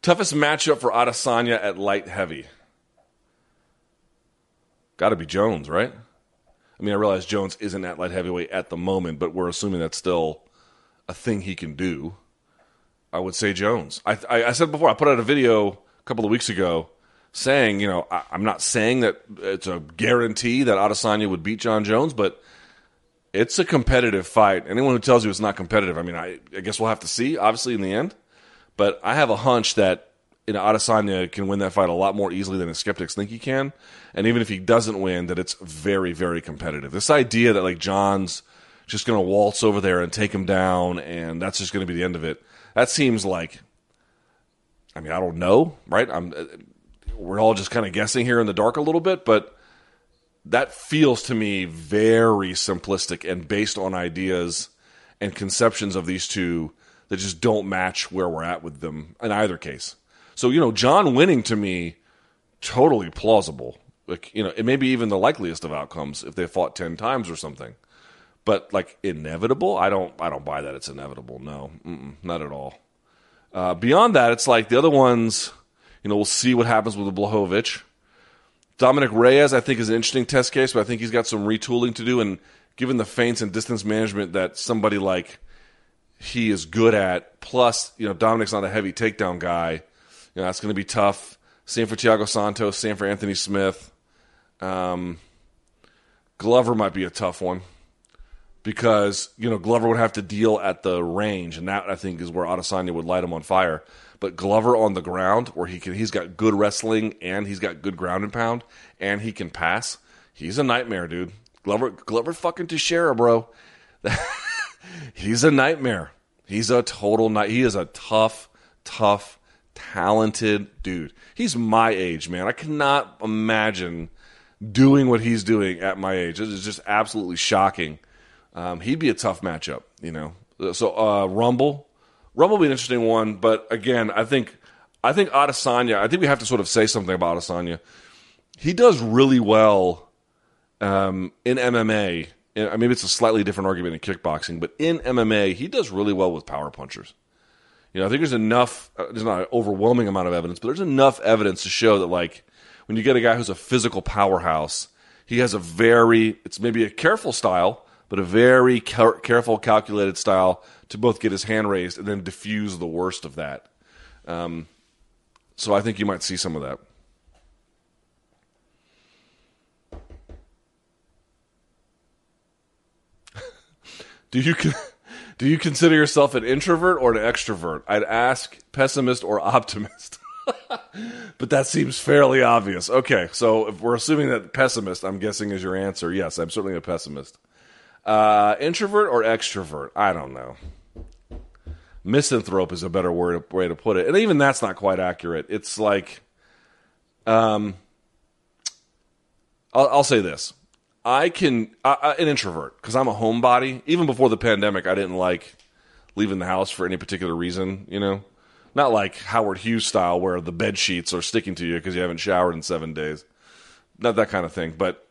Speaker 1: Toughest matchup for Adesanya at light heavy. Got to be Jones, right? I mean, I realize Jones isn't at light heavyweight at the moment, but we're assuming that's still a thing he can do. I would say Jones. I, I, I said before, I put out a video a couple of weeks ago saying, you know, I, am not saying that it's a guarantee that Adesanya would beat Jon Jones, but it's a competitive fight. Anyone who tells you it's not competitive, I mean, I, I guess we'll have to see, obviously, in the end. But I have a hunch that you know, Adesanya can win that fight a lot more easily than the skeptics think he can. And even if he doesn't win, that it's very, very competitive. This idea that like Jon's just going to waltz over there and take him down, and that's just going to be the end of it. That seems like, I mean, I don't know, right? I'm, we're all just kind of guessing here in the dark a little bit, but that feels to me very simplistic and based on ideas and conceptions of these two that just don't match where we're at with them in either case. So, you know, Jon winning to me, totally plausible. Like, you know, it may be even the likeliest of outcomes if they fought 10 times or something. But like inevitable, I don't, I don't buy that it's inevitable. No, not at all. Uh, beyond that, it's like the other ones. You know, we'll see what happens with the Blachowicz. Dominick Reyes, I think, is an interesting test case, but I think he's got some retooling to do. And given the feints and distance management that somebody like he is good at, plus, you know, Dominick's not a heavy takedown guy you know, that's going to be tough. Same for Thiago Santos. Same for Anthony Smith. Um, Glover might be a tough one because you know Glover would have to deal at the range, and that I think is where Adesanya would light him on fire. But Glover on the ground, where he can, he's got good wrestling and he's got good ground and pound, and he can pass. He's a nightmare, dude. Glover, Glover, fucking Teixeira, bro. he's a nightmare. He's a total night. He is a tough, tough talented dude. He's my age, man. I cannot imagine doing what he's doing at my age. It is just absolutely shocking. Um, he'd be a tough matchup, you know. So uh, Rumble, Rumble will be an interesting one, but again, I think I think Adesanya. I think we have to sort of say something about Adesanya. He does really well um, in MMA. I mean, it's a slightly different argument in kickboxing, but in MMA, he does really well with power punchers. You know, I think there's enough. Uh, there's not an overwhelming amount of evidence, but there's enough evidence to show that, like, when you get a guy who's a physical powerhouse, he has a very. It's maybe a careful style, but a very car- careful, calculated style to both get his hand raised and then diffuse the worst of that. Um, So I think you might see some of that. do you do you consider yourself an introvert or an extrovert? I'd ask pessimist or optimist. but that seems fairly obvious. Okay, so if we're assuming that pessimist, I'm guessing is your answer. Yes, I'm certainly a pessimist. Uh, introvert or extrovert? I don't know. Misanthrope is a better word way to put it, and even that's not quite accurate. It's like, um, I'll, I'll say this: I can I, an introvert because I'm a homebody. Even before the pandemic, I didn't like leaving the house for any particular reason. You know, not like Howard Hughes style where the bed sheets are sticking to you because you haven't showered in seven days. Not that kind of thing, but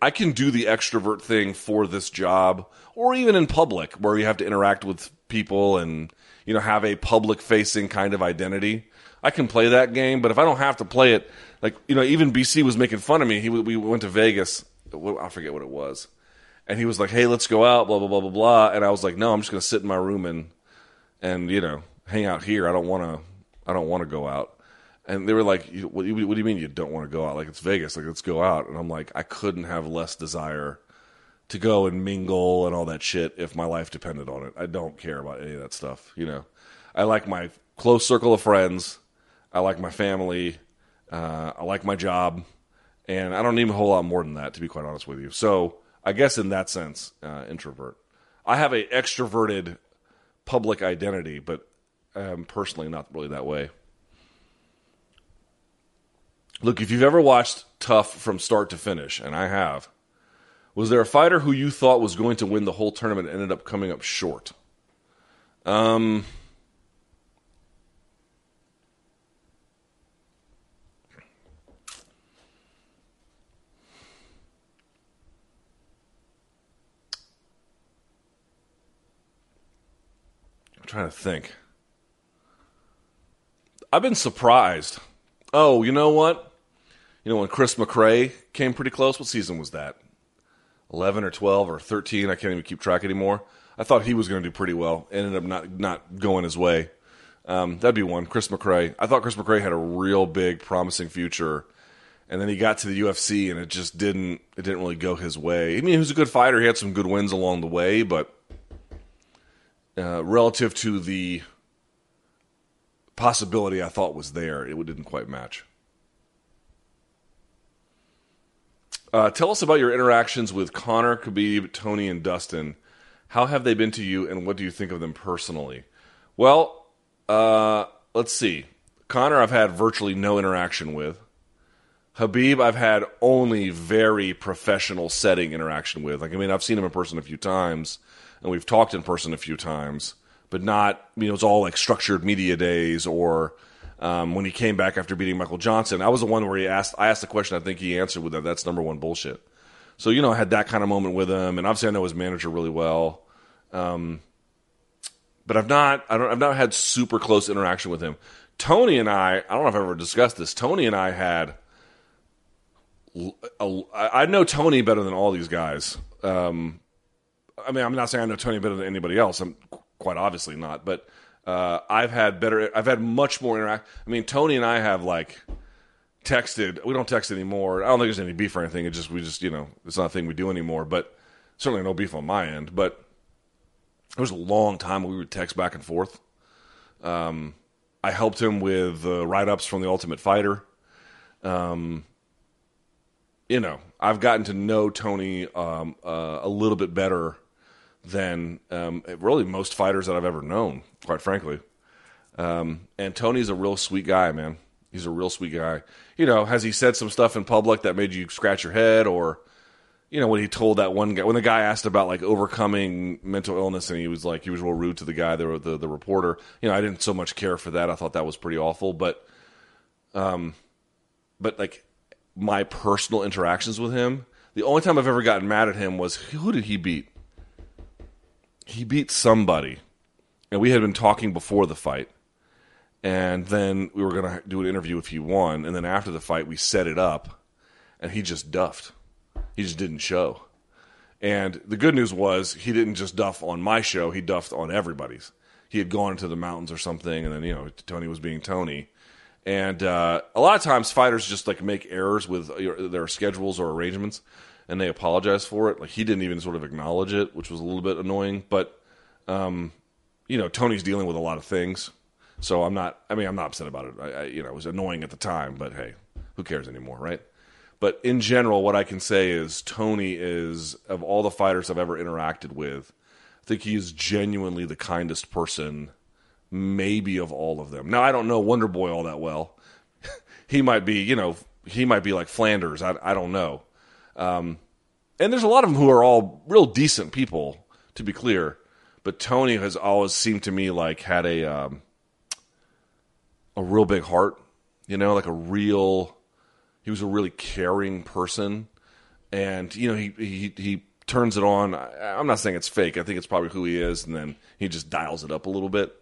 Speaker 1: I can do the extrovert thing for this job, or even in public where you have to interact with people and you know have a public facing kind of identity. I can play that game, but if I don't have to play it, like you know, even BC was making fun of me. He we went to Vegas. I forget what it was, and he was like, "Hey, let's go out." Blah blah blah blah blah. And I was like, "No, I'm just going to sit in my room and and you know hang out here. I don't want to. I don't want to go out." And they were like, what do, you, "What do you mean you don't want to go out? Like it's Vegas. Like let's go out." And I'm like, I couldn't have less desire to go and mingle and all that shit if my life depended on it. I don't care about any of that stuff. You know, I like my close circle of friends. I like my family. Uh, I like my job, and I don't need a whole lot more than that, to be quite honest with you. So I guess in that sense, uh, introvert. I have a extroverted public identity, but I'm personally not really that way. Look, if you've ever watched TUF from start to finish, and I have, was there a fighter who you thought was going to win the whole tournament and ended up coming up short? Um, I'm trying to think. I've been surprised. Oh, you know what? You know when Kris McCray came pretty close. What season was that? Eleven or twelve or thirteen? I can't even keep track anymore. I thought he was going to do pretty well. Ended up not not going his way. Um, that'd be one. Kris McCray. I thought Kris McCray had a real big, promising future, and then he got to the UFC, and it just didn't. It didn't really go his way. I mean, he was a good fighter. He had some good wins along the way, but uh, relative to the possibility I thought was there, it didn't quite match. Uh, tell us about your interactions with Conor, Khabib, Tony, and Dustin. How have they been to you, and what do you think of them personally? Well, uh, let's see. Conor, I've had virtually no interaction with. Khabib, I've had only very professional setting interaction with. Like, I mean, I've seen him in person a few times, and we've talked in person a few times but not you know it's all like structured media days or um, when he came back after beating Michael Johnson. I was the one where he asked I asked the question. I think he answered with that. That's number one bullshit. So you know I had that kind of moment with him, and obviously I know his manager really well. Um, but I've not I don't I've not had super close interaction with him. Tony and I I don't know if I've ever discussed this. Tony and I had. I know Tony better than all these guys. Um, I mean, I'm not saying I know Tony better than anybody else. I'm quite obviously not. But uh, I've had better. I've had much more interact. I mean, Tony and I have like texted. We don't text anymore. I don't think there's any beef or anything. It just we just you know it's not a thing we do anymore. But certainly no beef on my end. But it was a long time we would text back and forth. Um, I helped him with uh, write ups from the Ultimate Fighter. Um, you know, I've gotten to know Tony um, uh, a little bit better than um, really most fighters that I've ever known, quite frankly. Um, and Tony's a real sweet guy, man. He's a real sweet guy. You know, has he said some stuff in public that made you scratch your head, or you know, when he told that one guy, when the guy asked about like overcoming mental illness, and he was like, he was real rude to the guy, the the, the reporter. You know, I didn't so much care for that. I thought that was pretty awful, but, um, but like my personal interactions with him, the only time I've ever gotten mad at him was who did he beat? he beat somebody, and we had been talking before the fight, and then we were going to do an interview if he won, and then after the fight we set it up, and he just duffed. He just didn't show. And the good news was he didn't just duff on my show; he duffed on everybody's. He had gone into the mountains or something, and then you know Tony was being Tony, And uh, a lot of times, fighters just like make errors with their schedules or arrangements, and they apologize for it. Like he didn't even sort of acknowledge it, which was a little bit annoying. But um, you know, Tony's dealing with a lot of things, so I'm not. I mean, I'm not upset about it. I, I, you know, it was annoying at the time, but hey, who cares anymore, right? But in general, what I can say is Tony is of all the fighters I've ever interacted with, I think he is genuinely the kindest person maybe of all of them. Now I don't know Wonder Boy all that well. he might be, you know, he might be like Flanders. I, I don't know. Um, and there's a lot of them who are all real decent people, to be clear. But Tony has always seemed to me like had a um, a real big heart, you know, like a real. He was a really caring person, and you know he he he turns it on. I'm not saying it's fake. I think it's probably who he is, and then he just dials it up a little bit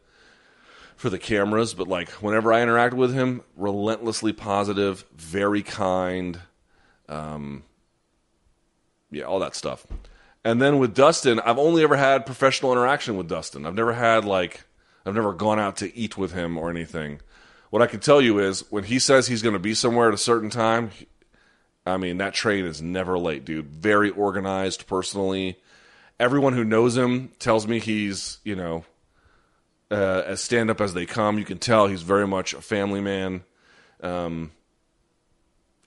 Speaker 1: for the cameras, but like whenever I interact with him, relentlessly positive, very kind, um, yeah, all that stuff. And then with Dustin, I've only ever had professional interaction with Dustin. I've never had like I've never gone out to eat with him or anything. What I can tell you is when he says he's going to be somewhere at a certain time, I mean that train is never late, dude. Very organized personally. Everyone who knows him tells me he's, you know, uh, as stand up as they come. You can tell he's very much a family man. Um,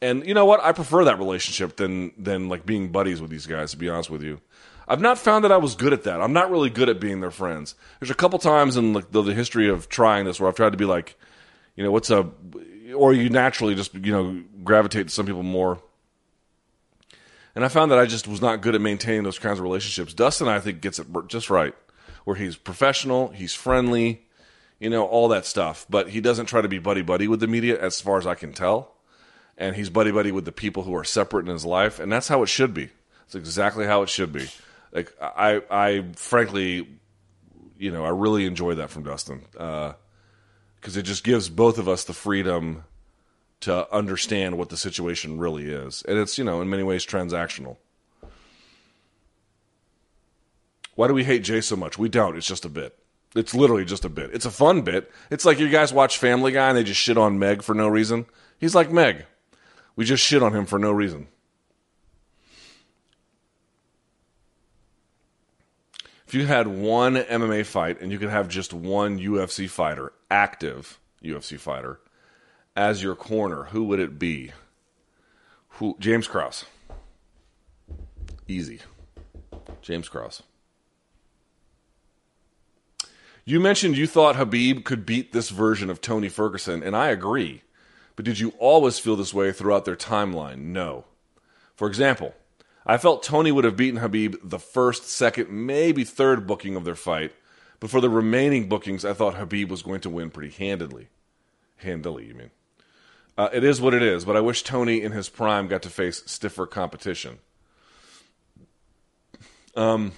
Speaker 1: and you know what? I prefer that relationship than than like being buddies with these guys. To be honest with you, I've not found that I was good at that. I'm not really good at being their friends. There's a couple times in the, the, history of trying this where I've tried to be like, you know, what's a, or you naturally just you know gravitate to some people more. And I found that I just was not good at maintaining those kinds of relationships. Dustin, I think, gets it just right where he's professional, he's friendly, you know, all that stuff. But he doesn't try to be buddy buddy with the media, as far as I can tell. And he's buddy buddy with the people who are separate in his life, and that's how it should be. It's exactly how it should be. Like I, I frankly, you know, I really enjoy that from Dustin because uh, it just gives both of us the freedom to understand what the situation really is, and it's you know in many ways transactional. Why do we hate Jay so much? We don't. It's just a bit. It's literally just a bit. It's a fun bit. It's like you guys watch Family Guy and they just shit on Meg for no reason. He's like Meg. We just shit on him for no reason. If you had one MMA fight and you could have just one UFC fighter, active UFC fighter, as your corner, who would it be? Who James Krause. Easy. James Krause. You mentioned you thought Khabib could beat this version of Tony Ferguson, and I agree. But did you always feel this way throughout their timeline? No. For example, I felt Tony would have beaten Khabib the first, second, maybe third booking of their fight, but for the remaining bookings, I thought Khabib was going to win pretty handedly. Handily, you mean? Uh, it is what it is, but I wish Tony in his prime got to face stiffer competition. Um,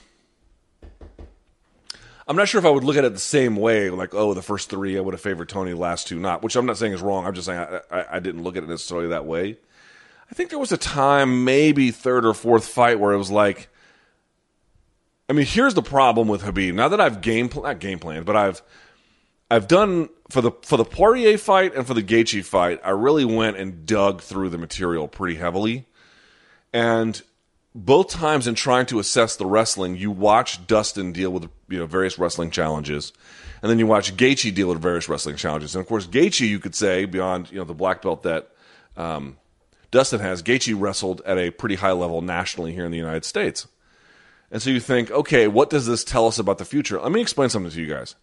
Speaker 1: I'm not sure if I would look at it the same way, like, oh, the first three I would have favored Tony, last two not, which I'm not saying is wrong. I'm just saying I, I, I didn't look at it necessarily that way. I think there was a time, maybe third or fourth fight, where it was like, I mean, here's the problem with Khabib. Now that I've game plan, not game planned, but I've I've done for the for the Poirier fight and for the Gaethje fight, I really went and dug through the material pretty heavily, and both times in trying to assess the wrestling, you watch Dustin deal with you know various wrestling challenges, and then you watch Gaethje deal with various wrestling challenges. And of course, Gaethje, you could say beyond you know the black belt that um, Dustin has, Gaethje wrestled at a pretty high level nationally here in the United States. And so you think, okay, what does this tell us about the future? Let me explain something to you guys.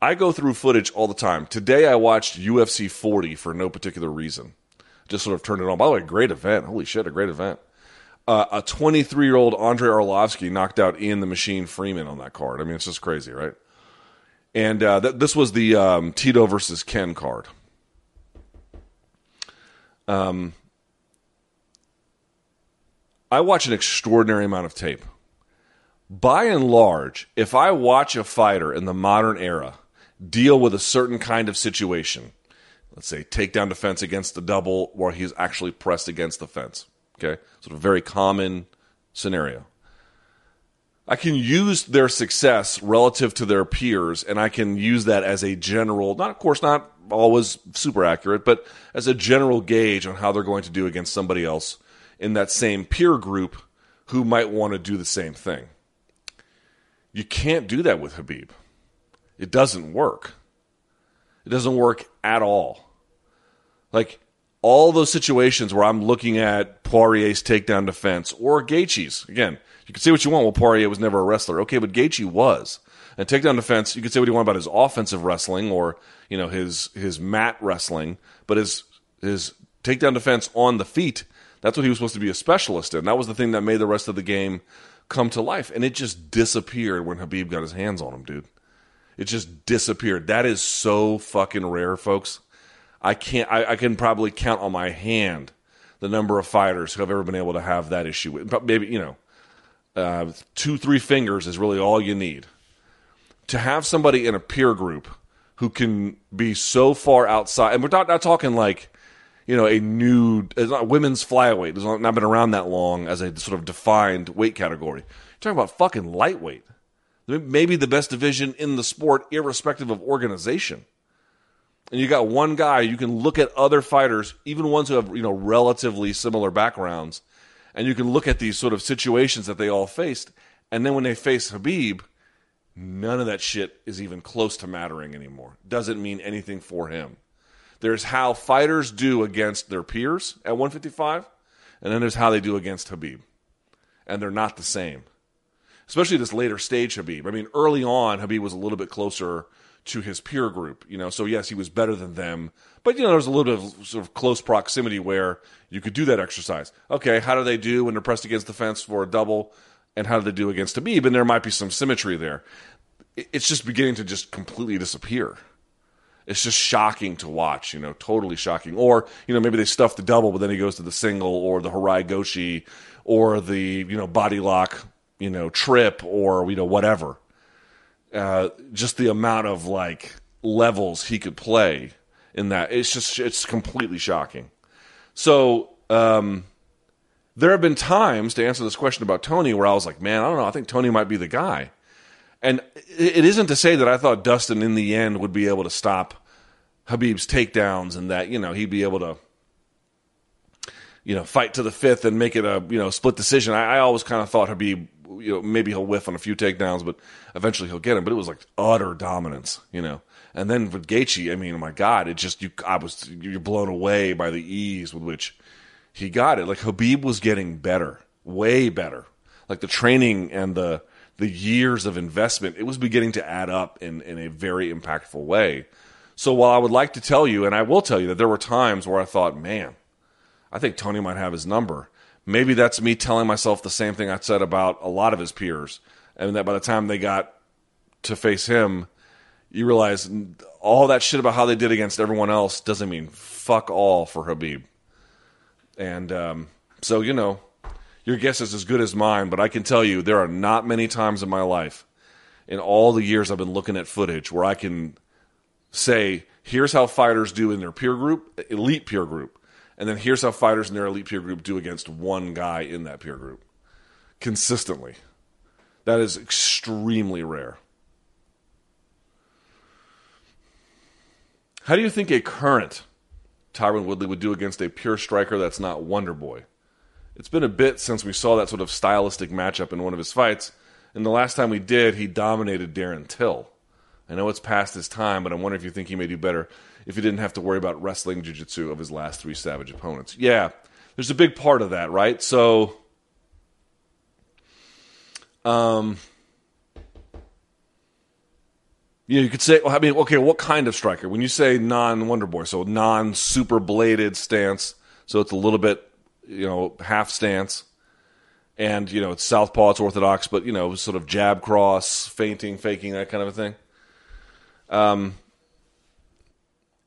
Speaker 1: I go through footage all the time. Today I watched UFC 40 for no particular reason. Just sort of turned it on. By the way, great event. Holy shit, a great event uh, a 23 year old Andrei Arlovsky knocked out Ian the Machine Freeman on that card. I mean, it's just crazy, right? And uh, th- this was the um, Tito versus Ken card. Um, I watch an extraordinary amount of tape. By and large, if I watch a fighter in the modern era deal with a certain kind of situation, let's say takedown defense against the double where he's actually pressed against the fence, Okay, sort of very common scenario. I can use their success relative to their peers, and I can use that as a general, not of course not always super accurate, but as a general gauge on how they're going to do against somebody else in that same peer group who might want to do the same thing. You can't do that with Khabib. It doesn't work. It doesn't work at all. Like all those situations where I'm looking at Poirier's takedown defense or Gaethje's. Again, you can say what you want. Well, Poirier was never a wrestler. Okay, but Gaethje was. And takedown defense, you can say what you want about his offensive wrestling or you know his his mat wrestling, but his his takedown defense on the feet. That's what he was supposed to be a specialist in. That was the thing that made the rest of the game come to life, and it just disappeared when Khabib got his hands on him, dude. It just disappeared. That is so fucking rare, folks. I can't. I, I, can probably count on my hand the number of fighters who have ever been able to have that issue. With. Maybe you know, uh, two, three fingers is really all you need to have somebody in a peer group who can be so far outside. And we're not, not talking like you know a new it's not women's flyweight. It's not been around that long as a sort of defined weight category. You're talking about fucking lightweight maybe the best division in the sport, irrespective of organization. And you got one guy you can look at other fighters, even ones who have you know relatively similar backgrounds, and you can look at these sort of situations that they all faced, and then when they face Khabib, none of that shit is even close to mattering anymore. Doesn't mean anything for him. There's how fighters do against their peers at 155, and then there's how they do against Khabib. and they're not the same especially this later stage Khabib. I mean, early on, Khabib was a little bit closer to his peer group, you know. So yes, he was better than them, but you know, there was a little bit of sort of close proximity where you could do that exercise. Okay, how do they do when they're pressed against the fence for a double, and how do they do against Khabib? And there might be some symmetry there. It's just beginning to just completely disappear. It's just shocking to watch, you know, totally shocking. Or, you know, maybe they stuff the double, but then he goes to the single or the Harai Goshi or the, you know, body lock you know, trip or, you know, whatever. Uh, just the amount of like levels he could play in that. It's just, it's completely shocking. So, um, there have been times to answer this question about Tony where I was like, man, I don't know. I think Tony might be the guy. And it isn't to say that I thought Dustin in the end would be able to stop Khabib's takedowns and that, you know, he'd be able to you know, fight to the fifth and make it a you know split decision. I, I always kind of thought Khabib, you know, maybe he'll whiff on a few takedowns, but eventually he'll get him. But it was like utter dominance, you know. And then with Gaethje, I mean, oh my God, it just you, I was you're blown away by the ease with which he got it. Like Khabib was getting better, way better. Like the training and the the years of investment, it was beginning to add up in in a very impactful way. So while I would like to tell you, and I will tell you that there were times where I thought, man I think Tony might have his number. Maybe that's me telling myself the same thing I said about a lot of his peers, and that by the time they got to face him, you realize all that shit about how they did against everyone else doesn't mean fuck all for Khabib. And um, so, you know, your guess is as good as mine, but I can tell you there are not many times in my life, in all the years I've been looking at footage, where I can say, here's how fighters do in their peer group, elite peer group and then here's how fighters in their elite peer group do against one guy in that peer group consistently. That is extremely rare. How do you think a current Tyron Woodley would do against a pure striker that's not Wonder Boy? It's been a bit since we saw that sort of stylistic matchup in one of his fights, and the last time we did, he dominated Darren Till. I know it's past his time, but I wonder if you think he may do better if he didn't have to worry about wrestling jiu-jitsu of his last three savage opponents. Yeah, there's a big part of that, right? So um you know, you could say, well, I mean, okay, what kind of striker? When you say non Wonder Boy, so non super bladed stance, so it's a little bit, you know, half stance, and you know, it's southpaw, it's orthodox, but you know, sort of jab cross, feinting, faking, that kind of a thing. Um,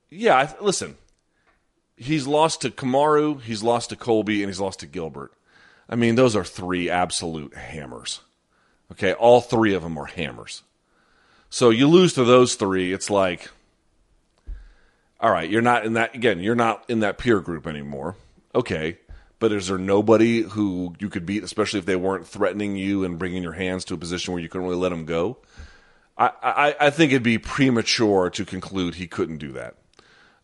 Speaker 1: yeah, listen, he's lost to Kamaru, he's lost to Colby, and he's lost to Gilbert. I mean, those are three absolute hammers. Okay, all three of them are hammers. So you lose to those three, it's like, all right, you're not in that again. You're not in that peer group anymore. Okay, But is there nobody who you could beat, especially if they weren't threatening you and bringing your hands to a position where you couldn't really let them go? I, I, I think it'd be premature to conclude he couldn't do that.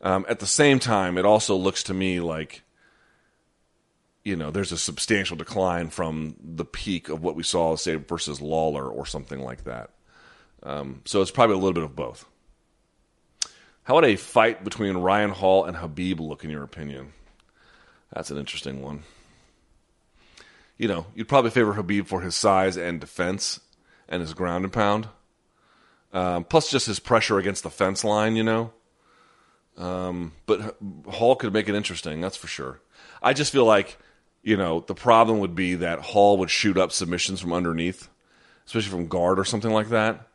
Speaker 1: Um, at the same time, it also looks to me like, you know, there's a substantial decline from the peak of what we saw, say, versus Lawler or something like that. Um, so it's probably a little bit of both. How would a fight between Ryan Hall and Khabib look, in your opinion? That's an interesting one. You know, you'd probably favor Khabib for his size and defense and his ground and pound. Um, plus, just his pressure against the fence line, you know. Um, but Hall could make it interesting, that's for sure. I just feel like, you know, the problem would be that Hall would shoot up submissions from underneath, especially from guard or something like that.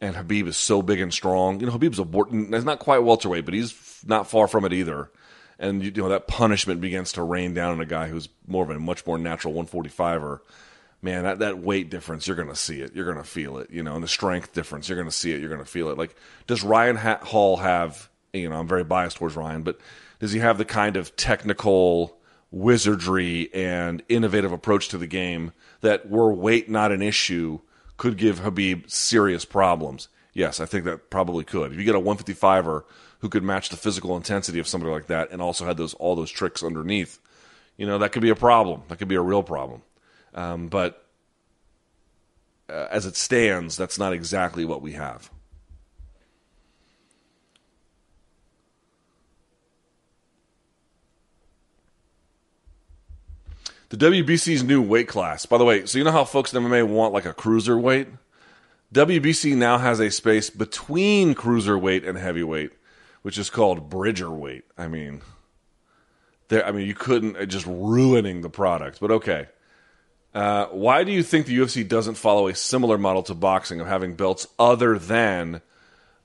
Speaker 1: And Khabib is so big and strong. You know, Khabib's a he's not quite welterweight, but he's not far from it either. And you know that punishment begins to rain down on a guy who's more of a much more natural 145er man, that, that weight difference, you're going to see it. You're going to feel it, you know, and the strength difference, you're going to see it. You're going to feel it. Like, does Ryan ha- Hall have, you know, I'm very biased towards Ryan, but does he have the kind of technical wizardry and innovative approach to the game that were weight not an issue could give Khabib serious problems? Yes, I think that probably could. If you get a 155er who could match the physical intensity of somebody like that and also had those all those tricks underneath, you know, that could be a problem. That could be a real problem. Um, but uh, as it stands, that's not exactly what we have. The WBC's new weight class. By the way, so you know how folks in MMA want like a cruiserweight? WBC now has a space between cruiserweight and heavyweight, which is called bridger weight. I mean, there. I mean, you couldn't uh, just ruining the product, but okay. Uh, why do you think the UFC doesn't follow a similar model to boxing of having belts other than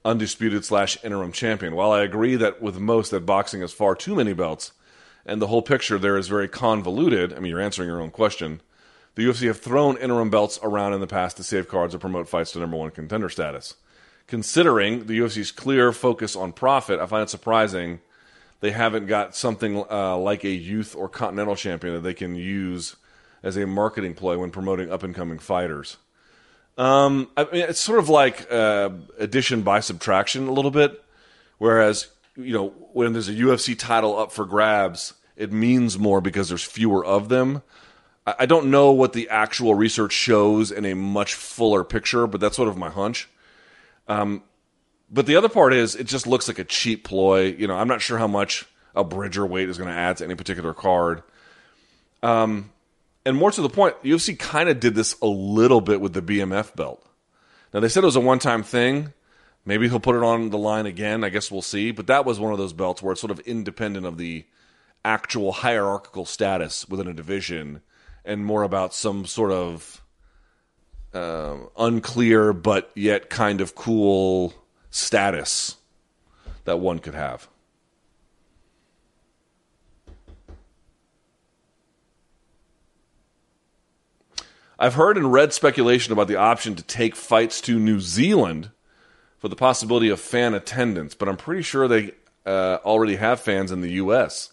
Speaker 1: undisputed slash interim champion? While I agree that with most that boxing has far too many belts, and the whole picture there is very convoluted. I mean, you're answering your own question. The UFC have thrown interim belts around in the past to save cards or promote fights to number one contender status. Considering the UFC's clear focus on profit, I find it surprising they haven't got something uh, like a youth or continental champion that they can use as a marketing ploy when promoting up and coming fighters. Um, I mean, it's sort of like uh, addition by subtraction a little bit. Whereas, you know, when there's a UFC title up for grabs, it means more because there's fewer of them. I, I don't know what the actual research shows in a much fuller picture, but that's sort of my hunch. Um, but the other part is it just looks like a cheap ploy. You know, I'm not sure how much a Bridger weight is going to add to any particular card. Um, and more to the point, UFC kind of did this a little bit with the BMF belt. Now they said it was a one-time thing. Maybe he'll put it on the line again. I guess we'll see. But that was one of those belts where it's sort of independent of the actual hierarchical status within a division, and more about some sort of uh, unclear but yet kind of cool status that one could have. I've heard and read speculation about the option to take fights to New Zealand for the possibility of fan attendance, but I'm pretty sure they uh, already have fans in the U.S.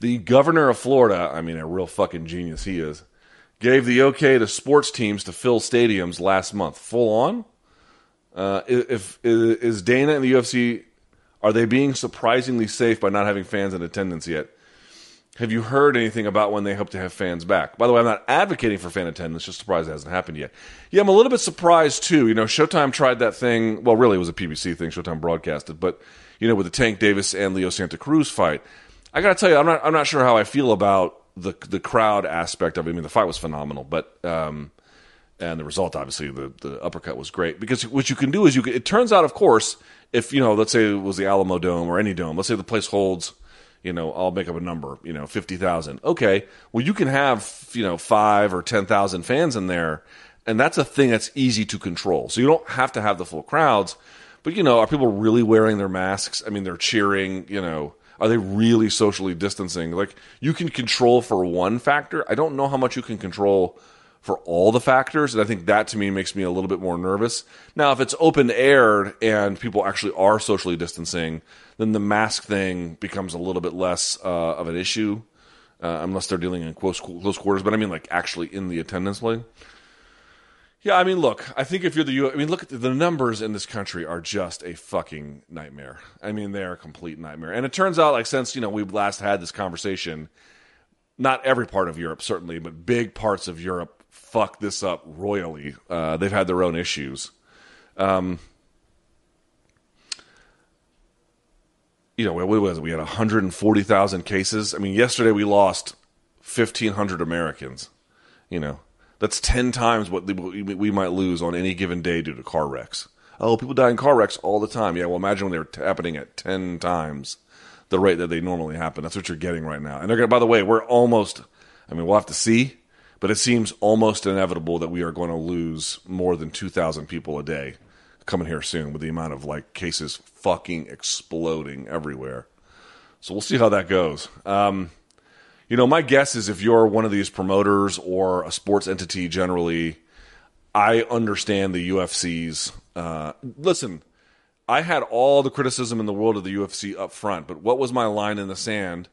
Speaker 1: The governor of Florida, I mean, a real fucking genius he is, gave the okay to sports teams to fill stadiums last month. Full on? Uh, if, is Dana and the UFC are they being surprisingly safe by not having fans in attendance yet? Have you heard anything about when they hope to have fans back? By the way, I'm not advocating for fan attendance, just surprised it hasn't happened yet. Yeah, I'm a little bit surprised too. You know, Showtime tried that thing. Well, really, it was a PBC thing. Showtime broadcasted, but you know, with the Tank Davis and Leo Santa Cruz fight, I got to tell you, I'm not. I'm not sure how I feel about the the crowd aspect of it. I mean, the fight was phenomenal, but um, and the result, obviously, the the uppercut was great because what you can do is you. Can, it turns out, of course, if you know, let's say it was the Alamo Dome or any dome, let's say the place holds you know, I'll make up a number, you know, 50,000. Okay. Well, you can have, you know, five or 10,000 fans in there. And that's a thing that's easy to control. So you don't have to have the full crowds. But, you know, are people really wearing their masks? I mean, they're cheering, you know, are they really socially distancing? Like, you can control for one factor. I don't know how much you can control for all the factors. And I think that to me makes me a little bit more nervous. Now, if it's open aired and people actually are socially distancing, then the mask thing becomes a little bit less uh, of an issue. uh, unless they're dealing in close close quarters. But I mean, like actually in the attendance lane. Yeah, I mean, look, I think if you're the U, I mean, look at the, the numbers in this country are just a fucking nightmare. I mean, they are a complete nightmare. And it turns out, like, since you know we last had this conversation, not every part of Europe certainly, but big parts of Europe fuck this up royally. Uh, they've had their own issues. Um, you know, what was it? We had 140,000 cases. I mean, yesterday we lost 1,500 Americans. You know, that's 10 times what we might lose on any given day due to car wrecks. Oh, people die in car wrecks all the time. Yeah, well, imagine when they're happening at 10 times the rate that they normally happen. That's what you're getting right now. And they're going to, by the way, we're almost, I mean, we'll have to see, but it seems almost inevitable that we are going to lose more than 2,000 people a day coming here soon with the amount of like cases fucking exploding everywhere. So we'll see how that goes. Um, you know, my guess is if you're one of these promoters or a sports entity generally, I understand the UFC's. Uh, listen, I had all the criticism in the world of the UFC up front, but what was my line in the sand,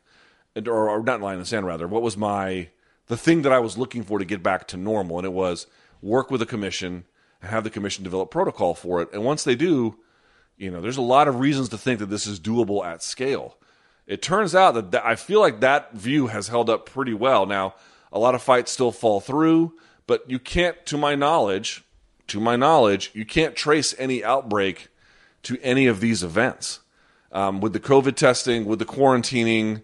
Speaker 1: or, or not line in the sand rather? What was my the thing that I was looking for to get back to normal? And it was work with a commission and have the commission develop protocol for it. And once they do, you know, there's a lot of reasons to think that this is doable at scale. It turns out that, I feel like that view has held up pretty well. Now, a lot of fights still fall through, but you can't, to my knowledge, to my knowledge, you can't trace any outbreak to any of these events. Um, with the COVID testing, with the quarantining,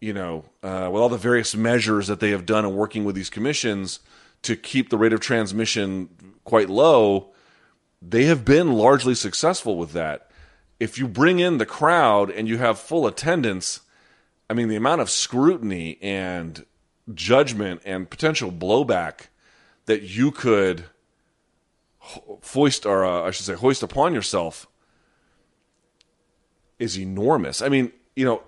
Speaker 1: you know, uh, with all the various measures that they have done and working with these commissions to keep the rate of transmission quite low, they have been largely successful with that. If you bring in the crowd and you have full attendance, I mean, the amount of scrutiny and judgment and potential blowback that you could foist, or uh, I should say, hoist upon yourself is enormous. I mean, you know,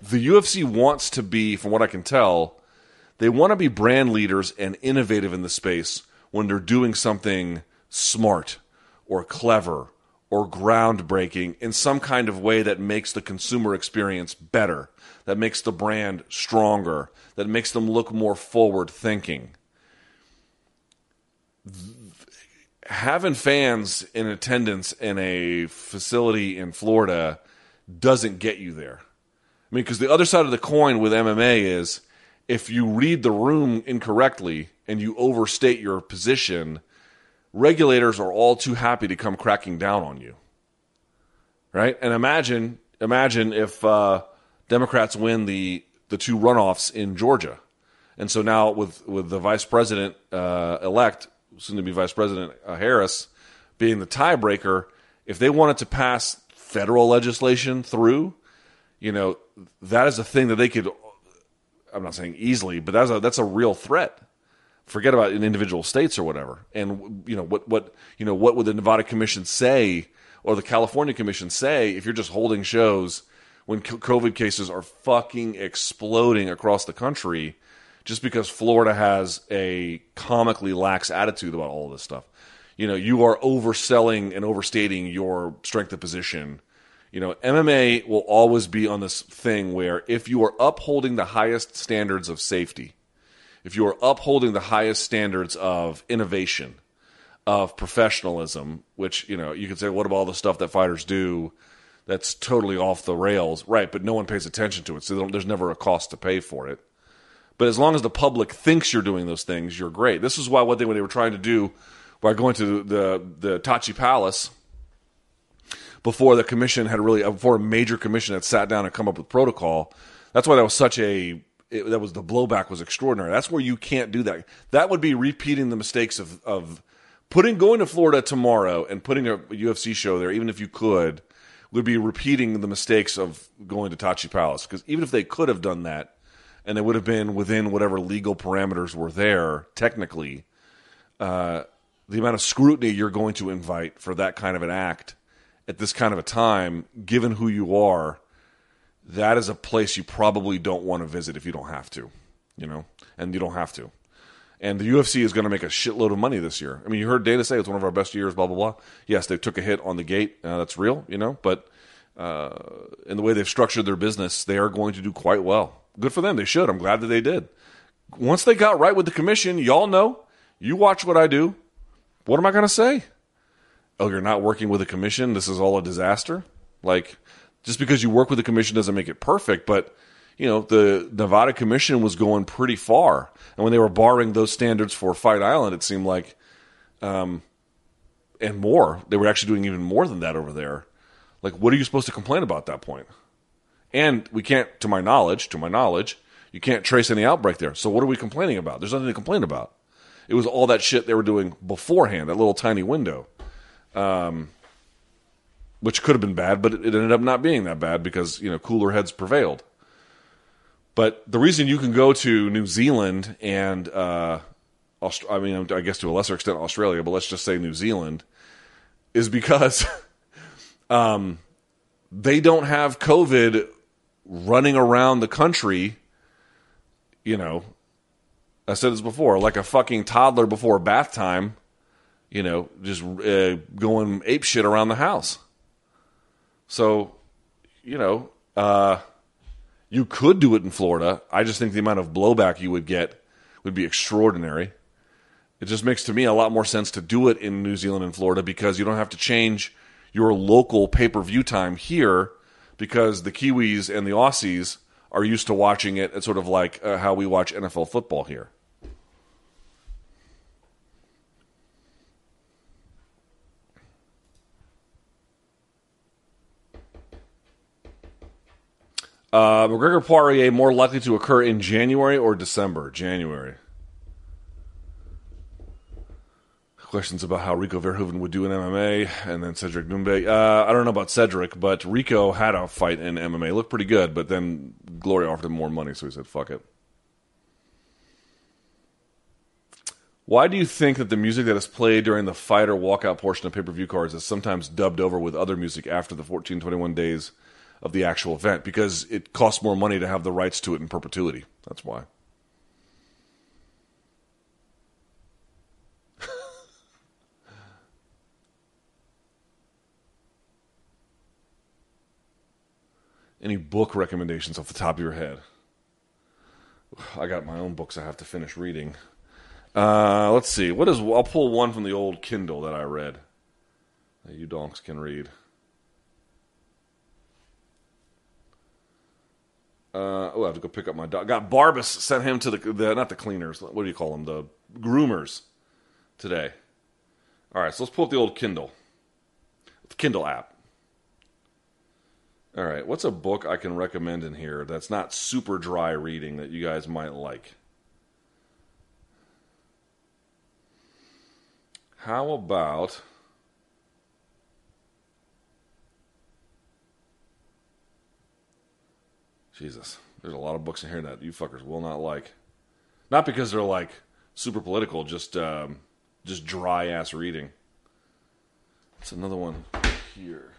Speaker 1: the UFC wants to be, from what I can tell, they want to be brand leaders and innovative in the space when they're doing something smart or clever or groundbreaking in some kind of way that makes the consumer experience better, that makes the brand stronger, that makes them look more forward thinking. Having fans in attendance in a facility in Florida doesn't get you there. I mean, because the other side of the coin with MMA is if you read the room incorrectly, and you overstate your position, regulators are all too happy to come cracking down on you. Right? And imagine imagine if uh, Democrats win the the two runoffs in Georgia. And so now with with the vice president uh, elect, soon to be Vice President uh, Harris, being the tiebreaker, if they wanted to pass federal legislation through, you know, that is a thing that they could. I'm not saying easily, but that's a that's a real threat forget about in individual states or whatever. And you know what what you know what would the Nevada Commission say or the California Commission say if you're just holding shows when COVID cases are fucking exploding across the country just because Florida has a comically lax attitude about all of this stuff. You know, you are overselling and overstating your strength of position. You know, MMA will always be on this thing where if you are upholding the highest standards of safety, if you are upholding the highest standards of innovation, of professionalism, which you know you could say, what about all the stuff that fighters do that's totally off the rails, right? But no one pays attention to it, so there's never a cost to pay for it. But as long as the public thinks you're doing those things, you're great. This is why what they, what they were trying to do by going to the the Tachi Palace before the commission had really before a major commission had sat down and come up with protocol. That's why that was such a it, that was the blowback was extraordinary. That's where you can't do that. That would be repeating the mistakes of of putting going to Florida tomorrow and putting a UFC show there, even if you could, would be repeating the mistakes of going to Tachi Palace. Because even if they could have done that, and they would have been within whatever legal parameters were there, technically, uh, the amount of scrutiny you're going to invite for that kind of an act at this kind of a time, given who you are that is a place you probably don't want to visit if you don't have to, you know, and you don't have to. And the UFC is going to make a shitload of money this year. I mean, you heard Dana say it's one of our best years, blah blah blah. Yes, they took a hit on the gate. Uh, that's real, you know, but uh, in the way they've structured their business, they are going to do quite well. Good for them. They should. I'm glad that they did. Once they got right with the commission, y'all know. You watch what I do. What am I going to say? Oh, you're not working with a commission. This is all a disaster. Like, just because you work with the commission doesn't make it perfect. But you know, the Nevada Commission was going pretty far, and when they were barring those standards for Fight Island, it seemed like, um, and more, they were actually doing even more than that over there. Like, what are you supposed to complain about at that point? And we can't, to my knowledge, to my knowledge, you can't trace any outbreak there. So what are we complaining about? There's nothing to complain about. It was all that shit they were doing beforehand, that little tiny window, um, which could have been bad, but it ended up not being that bad because you know cooler heads prevailed. But the reason you can go to New Zealand and uh, Aust- I mean, I guess to a lesser extent Australia, but let's just say New Zealand, is because um, they don't have COVID running around the country. You know, I said this before, like a fucking toddler before bath time. You know, just uh, going ape shit around the house. So, you know, uh, you could do it in Florida. I just think the amount of blowback you would get would be extraordinary. It just makes to me a lot more sense to do it in New Zealand and Florida because you don't have to change your local pay per view time here because the Kiwis and the Aussies are used to watching it. It's sort of like uh, how we watch NFL football here. Uh, McGregor Poirier more likely to occur in January or December? January. Questions about how Rico Verhoeven would do in MMA, and then Cedric Doumbé. Uh, I don't know about Cedric, but Rico had a fight in MMA. Looked pretty good, but then Glory offered him more money, so he said, fuck it. Why do you think that the music that is played during the fight or walkout portion of pay per view cards is sometimes dubbed over with other music after the 14, 21 days of the actual event because it costs more money to have the rights to it in perpetuity. That's why. Any book recommendations off the top of your head? I got my own books I have to finish reading. Uh, let's see. What is? I'll pull one from the old Kindle that I read. That you donks can read. Uh, oh, I have to go pick up my dog. Got Barbas sent him to the, the not the cleaners. What do you call them? The groomers today. All right, so let's pull up the old Kindle, the Kindle app. All right, what's a book I can recommend in here that's not super dry reading that you guys might like? How about Jesus, there's a lot of books in here that you fuckers will not like. Not because they're like super political, just um, just dry ass reading. It's another one here.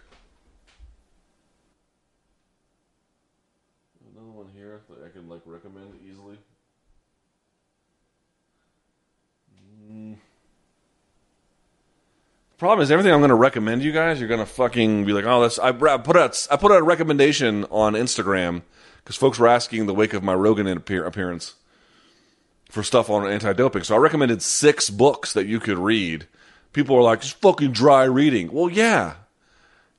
Speaker 1: Another one here that I can like recommend easily. Mm. Problem is, everything I'm going to recommend you guys, you're going to fucking be like, "Oh, that's." I put out I put out a recommendation on Instagram because folks were asking in the wake of my Rogan appearance for stuff on anti-doping. So I recommended six books that you could read. People are like, "It's fucking dry reading." Well, yeah,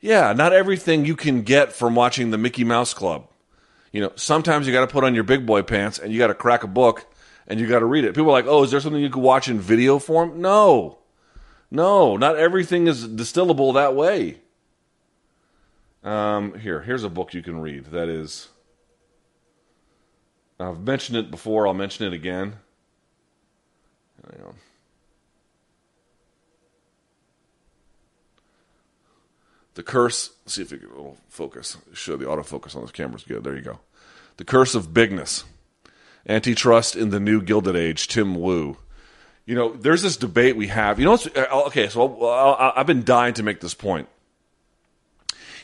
Speaker 1: yeah. Not everything you can get from watching the Mickey Mouse Club. You know, sometimes you got to put on your big boy pants and you got to crack a book and you got to read it. People are like, "Oh, is there something you could watch in video form?" No, no. Not everything is distillable that way. Um, here, here's a book you can read that is I've mentioned it before. I'll mention it again. The curse. See if it will focus. Show the autofocus on this camera's good. There you go. The curse of bigness. Antitrust in the new Gilded Age. Tim Wu. You know, there's this debate we have. You know, uh, okay. So I've been dying to make this point.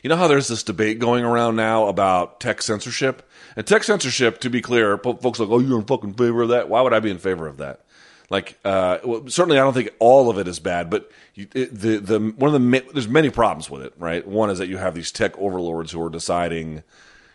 Speaker 1: You know how there's this debate going around now about tech censorship? And tech censorship, to be clear, folks like, oh, you're in fucking favor of that. Why would I be in favor of that? Like, uh, well, certainly, I don't think all of it is bad, but you, it, the the one of the there's many problems with it, right? One is that you have these tech overlords who are deciding,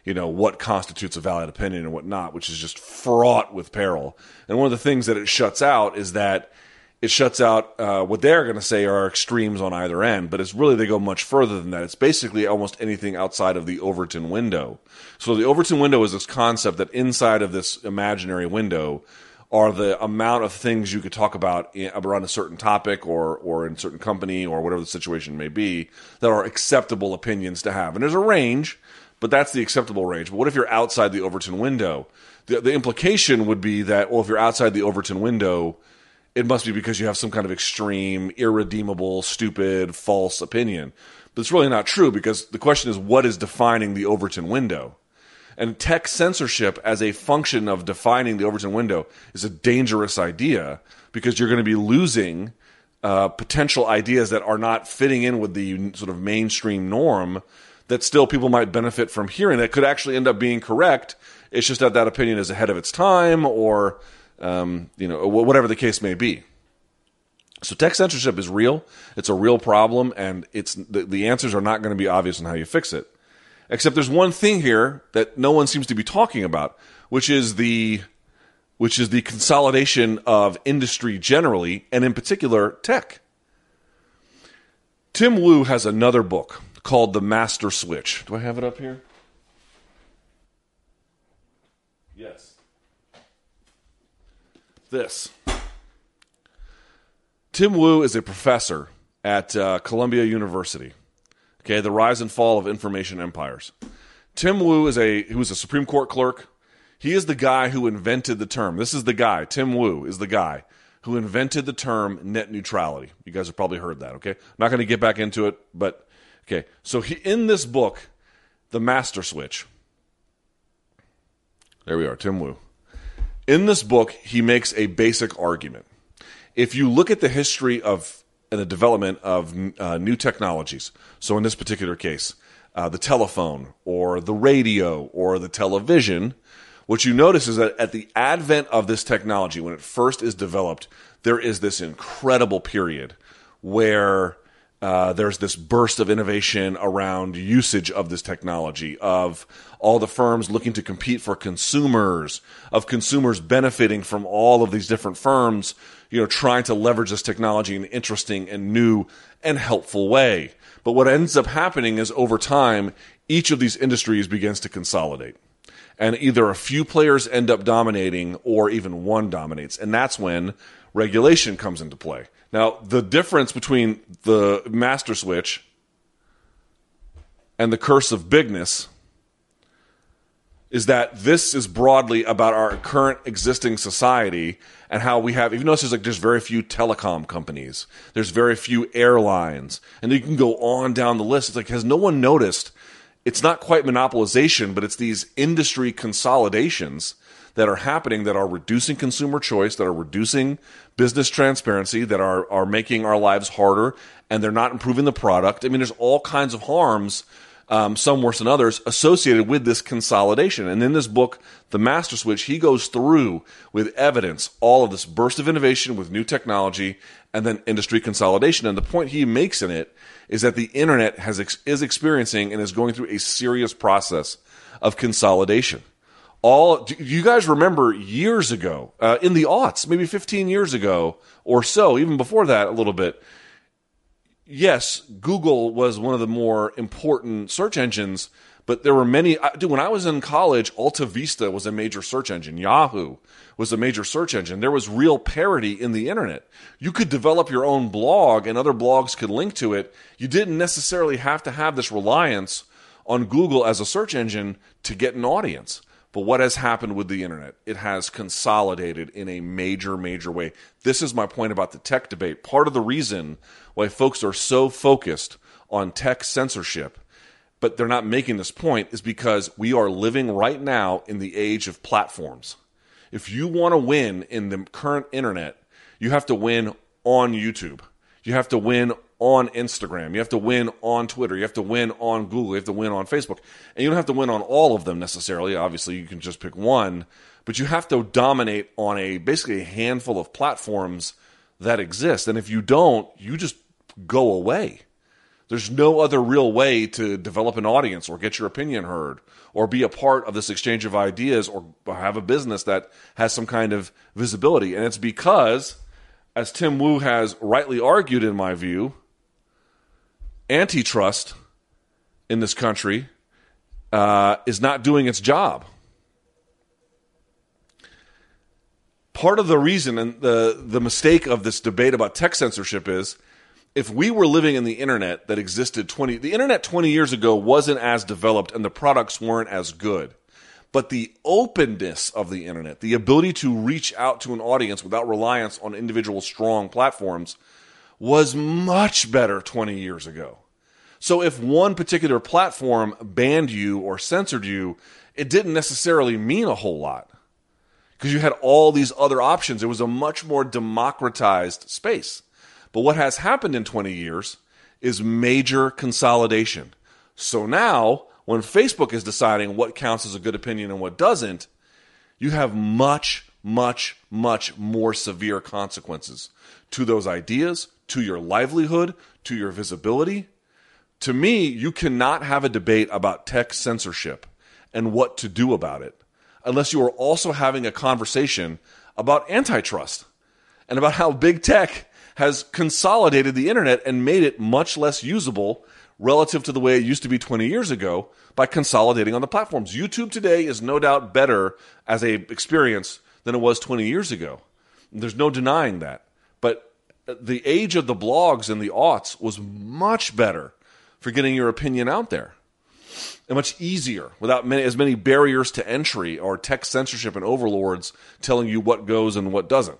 Speaker 1: you know, what constitutes a valid opinion and what not, which is just fraught with peril. And one of the things that it shuts out is that it shuts out uh, what they're going to say are extremes on either end, but it's really they go much further than that. It's basically almost anything outside of the Overton window. So the Overton window is this concept that inside of this imaginary window are the amount of things you could talk about in, around a certain topic or or in certain company or whatever the situation may be that are acceptable opinions to have. And there's a range but that's the acceptable range. But what if you're outside the Overton window? The, the implication would be that, well, if you're outside the Overton window, it must be because you have some kind of extreme, irredeemable, stupid, false opinion. But it's really not true because the question is what is defining the Overton window? And tech censorship as a function of defining the Overton window is a dangerous idea because you're going to be losing uh, potential ideas that are not fitting in with the sort of mainstream norm that still people might benefit from hearing that could actually end up being correct. It's just that that opinion is ahead of its time, or um, you know, whatever the case may be. So tech censorship is real. It's a real problem, and it's the, the answers are not going to be obvious on how you fix it. Except there's one thing here that no one seems to be talking about, which is the which is the consolidation of industry generally, and in particular tech. Tim Wu has another book called The Master Switch. Do I have it up here? Yes. This. Tim Wu is a professor at uh, Columbia University. Okay, the rise and fall of information empires. Tim Wu is a who was a Supreme Court clerk. He is the guy who invented the term. This is the guy. Tim Wu is the guy who invented the term net neutrality. You guys have probably heard that. Okay, I'm not going to get back into it, but Okay, so he, in this book, The Master Switch, there we are, Tim Wu. In this book, he makes a basic argument. If you look at the history of and the development of uh, new technologies, so in this particular case, uh, the telephone or the radio or the television, what you notice is that at the advent of this technology, when it first is developed, there is this incredible period where uh, there's this burst of innovation around usage of this technology, of all the firms looking to compete for consumers, of consumers benefiting from all of these different firms, you know, trying to leverage this technology in an interesting and new and helpful way. But what ends up happening is over time, each of these industries begins to consolidate. And either a few players end up dominating or even one dominates. And that's when regulation comes into play. Now, the difference between the master switch and the curse of bigness is that this is broadly about our current existing society and how we have. Even notice, there's like there's very few telecom companies, there's very few airlines, and you can go on down the list. It's like has no one noticed? It's not quite monopolization, but it's these industry consolidations that are happening that are reducing consumer choice, that are reducing business transparency, that are are making our lives harder, and they're not improving the product. I mean, there's all kinds of harms, um, some worse than others, associated with this consolidation. And in this book, The Master Switch, he goes through with evidence all of this burst of innovation with new technology and then industry consolidation. And the point he makes in it is that the internet has is experiencing and is going through a serious process of consolidation all you guys remember years ago uh, in the aughts maybe 15 years ago or so even before that a little bit yes google was one of the more important search engines but there were many dude when i was in college AltaVista was a major search engine. Yahoo was a major search engine. There was real parity in the internet. You could develop your own blog and other blogs could link to it. You didn't necessarily have to have this reliance on google as a search engine to get an audience but what has happened with the internet? It has consolidated in a major, major way. This is my point about the tech debate. Part of the reason why folks are so focused on tech censorship, but they're not making this point, is because we are living right now in the age of platforms. If you want to win in the current internet, you have to win on YouTube. You have to win on Instagram. You have to win on Twitter. You have to win on Google. You have to win on Facebook. And you don't have to win on all of them necessarily. Obviously, you can just pick one, but you have to dominate on a basically a handful of platforms that exist. And if you don't, you just go away. There's no other real way to develop an audience or get your opinion heard or be a part of this exchange of ideas or have a business that has some kind of visibility. And it's because, as Tim Wu has rightly argued, in my view, antitrust in this country uh, is not doing its job. Part of the reason and the, the mistake of this debate about tech censorship is if we were living in the internet that existed 20 the internet 20 years ago wasn't as developed and the products weren't as good but the openness of the internet the ability to reach out to an audience without reliance on individual strong platforms was much better 20 years ago. So if one particular platform banned you or censored you it didn't necessarily mean a whole lot. Because you had all these other options. It was a much more democratized space. But what has happened in 20 years is major consolidation. So now, when Facebook is deciding what counts as a good opinion and what doesn't, you have much, much, much more severe consequences to those ideas, to your livelihood, to your visibility. To me, you cannot have a debate about tech censorship and what to do about it unless you are also having a conversation about antitrust and about how big tech has consolidated the internet and made it much less usable relative to the way it used to be 20 years ago by consolidating on the platforms. YouTube today is no doubt better as a experience than it was 20 years ago. There's no denying that. The age of the blogs and the aughts was much better for getting your opinion out there and much easier without many, as many barriers to entry or tech censorship and overlords telling you what goes and what doesn't.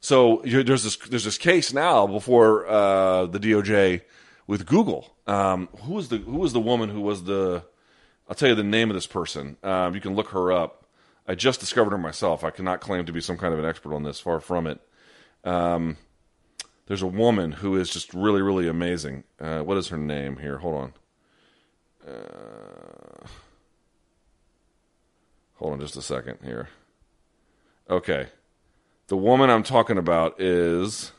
Speaker 1: So there's this there's this case now before uh, the DOJ with Google. Um, who was the who was the woman who was the? I'll tell you the name of this person. Um, you can look her up. I just discovered her myself. I cannot claim to be some kind of an expert on this. Far from it. Um, there's a woman who is just really really amazing. Uh, what is her name here? Hold on. Uh, hold on just a second here. Okay. The woman I'm talking about is.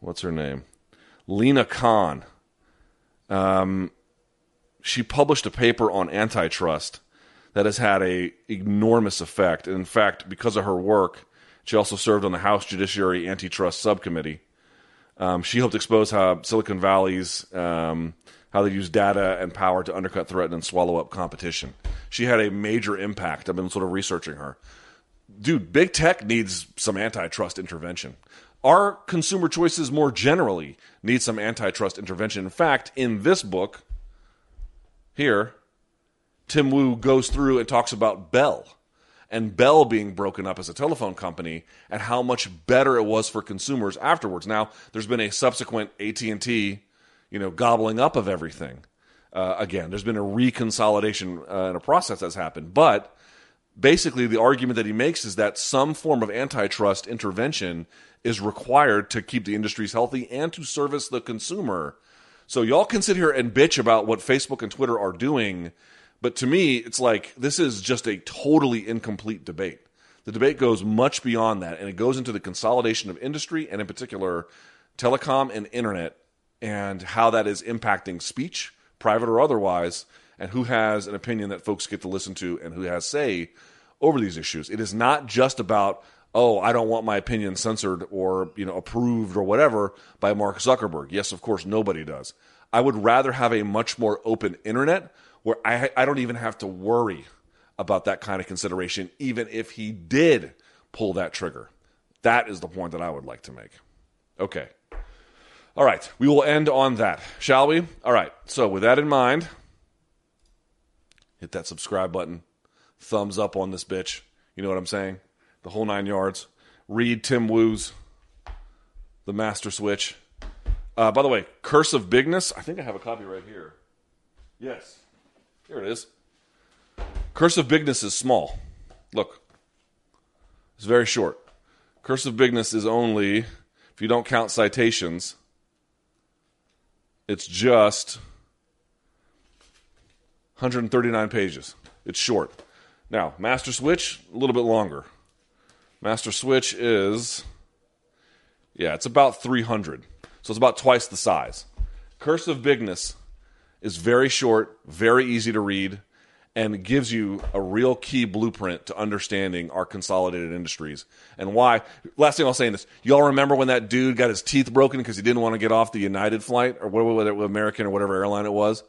Speaker 1: What's her name? Lina Khan. Um, she published a paper on antitrust that has had a enormous effect. And in fact, because of her work, she also served on the House Judiciary Antitrust Subcommittee. Um, she helped expose how Silicon Valley's um, how they use data and power to undercut, threaten, and swallow up competition. She had a major impact. I've been sort of researching her. Dude, big tech needs some antitrust intervention. Our consumer choices more generally need some antitrust intervention. In fact, in this book here, Tim Wu goes through and talks about Bell and Bell being broken up as a telephone company and how much better it was for consumers afterwards. Now, there's been a subsequent AT&T you know, gobbling up of everything. Uh, again, there's been a reconsolidation uh, and a process that's happened. But basically, the argument that he makes is that some form of antitrust intervention is required to keep the industries healthy and to service the consumer. So, y'all can sit here and bitch about what Facebook and Twitter are doing. But to me, it's like this is just a totally incomplete debate. The debate goes much beyond that, and it goes into the consolidation of industry and, in particular, telecom and internet and how that is impacting speech, private or otherwise, and who has an opinion that folks get to listen to and who has say over these issues. It is not just about oh, I don't want my opinion censored or you know approved or whatever by Mark Zuckerberg. Yes, of course, nobody does. I would rather have a much more open internet where I, I don't even have to worry about that kind of consideration, even if he did pull that trigger. That is the point that I would like to make. Okay. All right, we will end on that, shall we? All right, so with that in mind, hit that subscribe button, thumbs up on this bitch. You know what I'm saying? The whole nine yards. Read Tim Wu's The Master Switch. Uh, by the way, Curse of Bigness. I think I have a copy right here. Yes. Here it is. Curse of Bigness is small. Look. It's very short. Curse of Bigness is only, if you don't count citations, it's just 139 pages. It's short. Now, Master Switch, a little bit longer. Master Switch is Yeah, it's about 300. So it's about twice the size. Curse of Bigness is very short, very easy to read, and gives you a real key blueprint to understanding our consolidated industries and why. Last thing I'll say in this, y'all remember when that dude got his teeth broken because he didn't want to get off the United flight or whether it was American or whatever airline it was,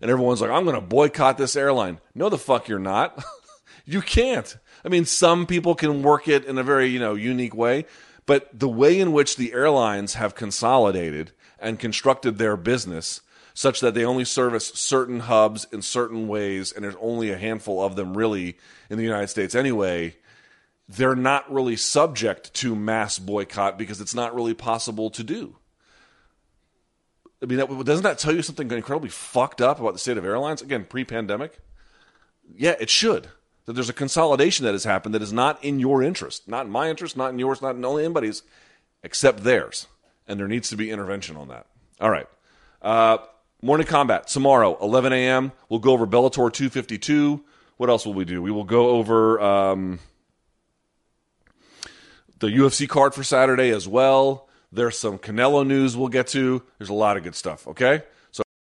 Speaker 1: and everyone's like, "I'm going to boycott this airline." No, the fuck you're not. you can't. I mean, some people can work it in a very you know unique way, but the way in which the airlines have consolidated and constructed their business such that they only service certain hubs in certain ways, and there's only a handful of them really in the United States anyway. They're not really subject to mass boycott because it's not really possible to do. I mean, doesn't that tell you something incredibly fucked up about the state of airlines? Again, pre pandemic? Yeah, it should. That there's a consolidation that has happened that is not in your interest, not in my interest, not in yours, not in anybody's, except theirs. And there needs to be intervention on that. All right. Uh, Morning Kombat tomorrow, 11 a.m. We'll go over Bellator 252. What else will we do? We will go over um, the UFC card for Saturday as well. There's some Canelo news we'll get to. There's a lot of good stuff, okay?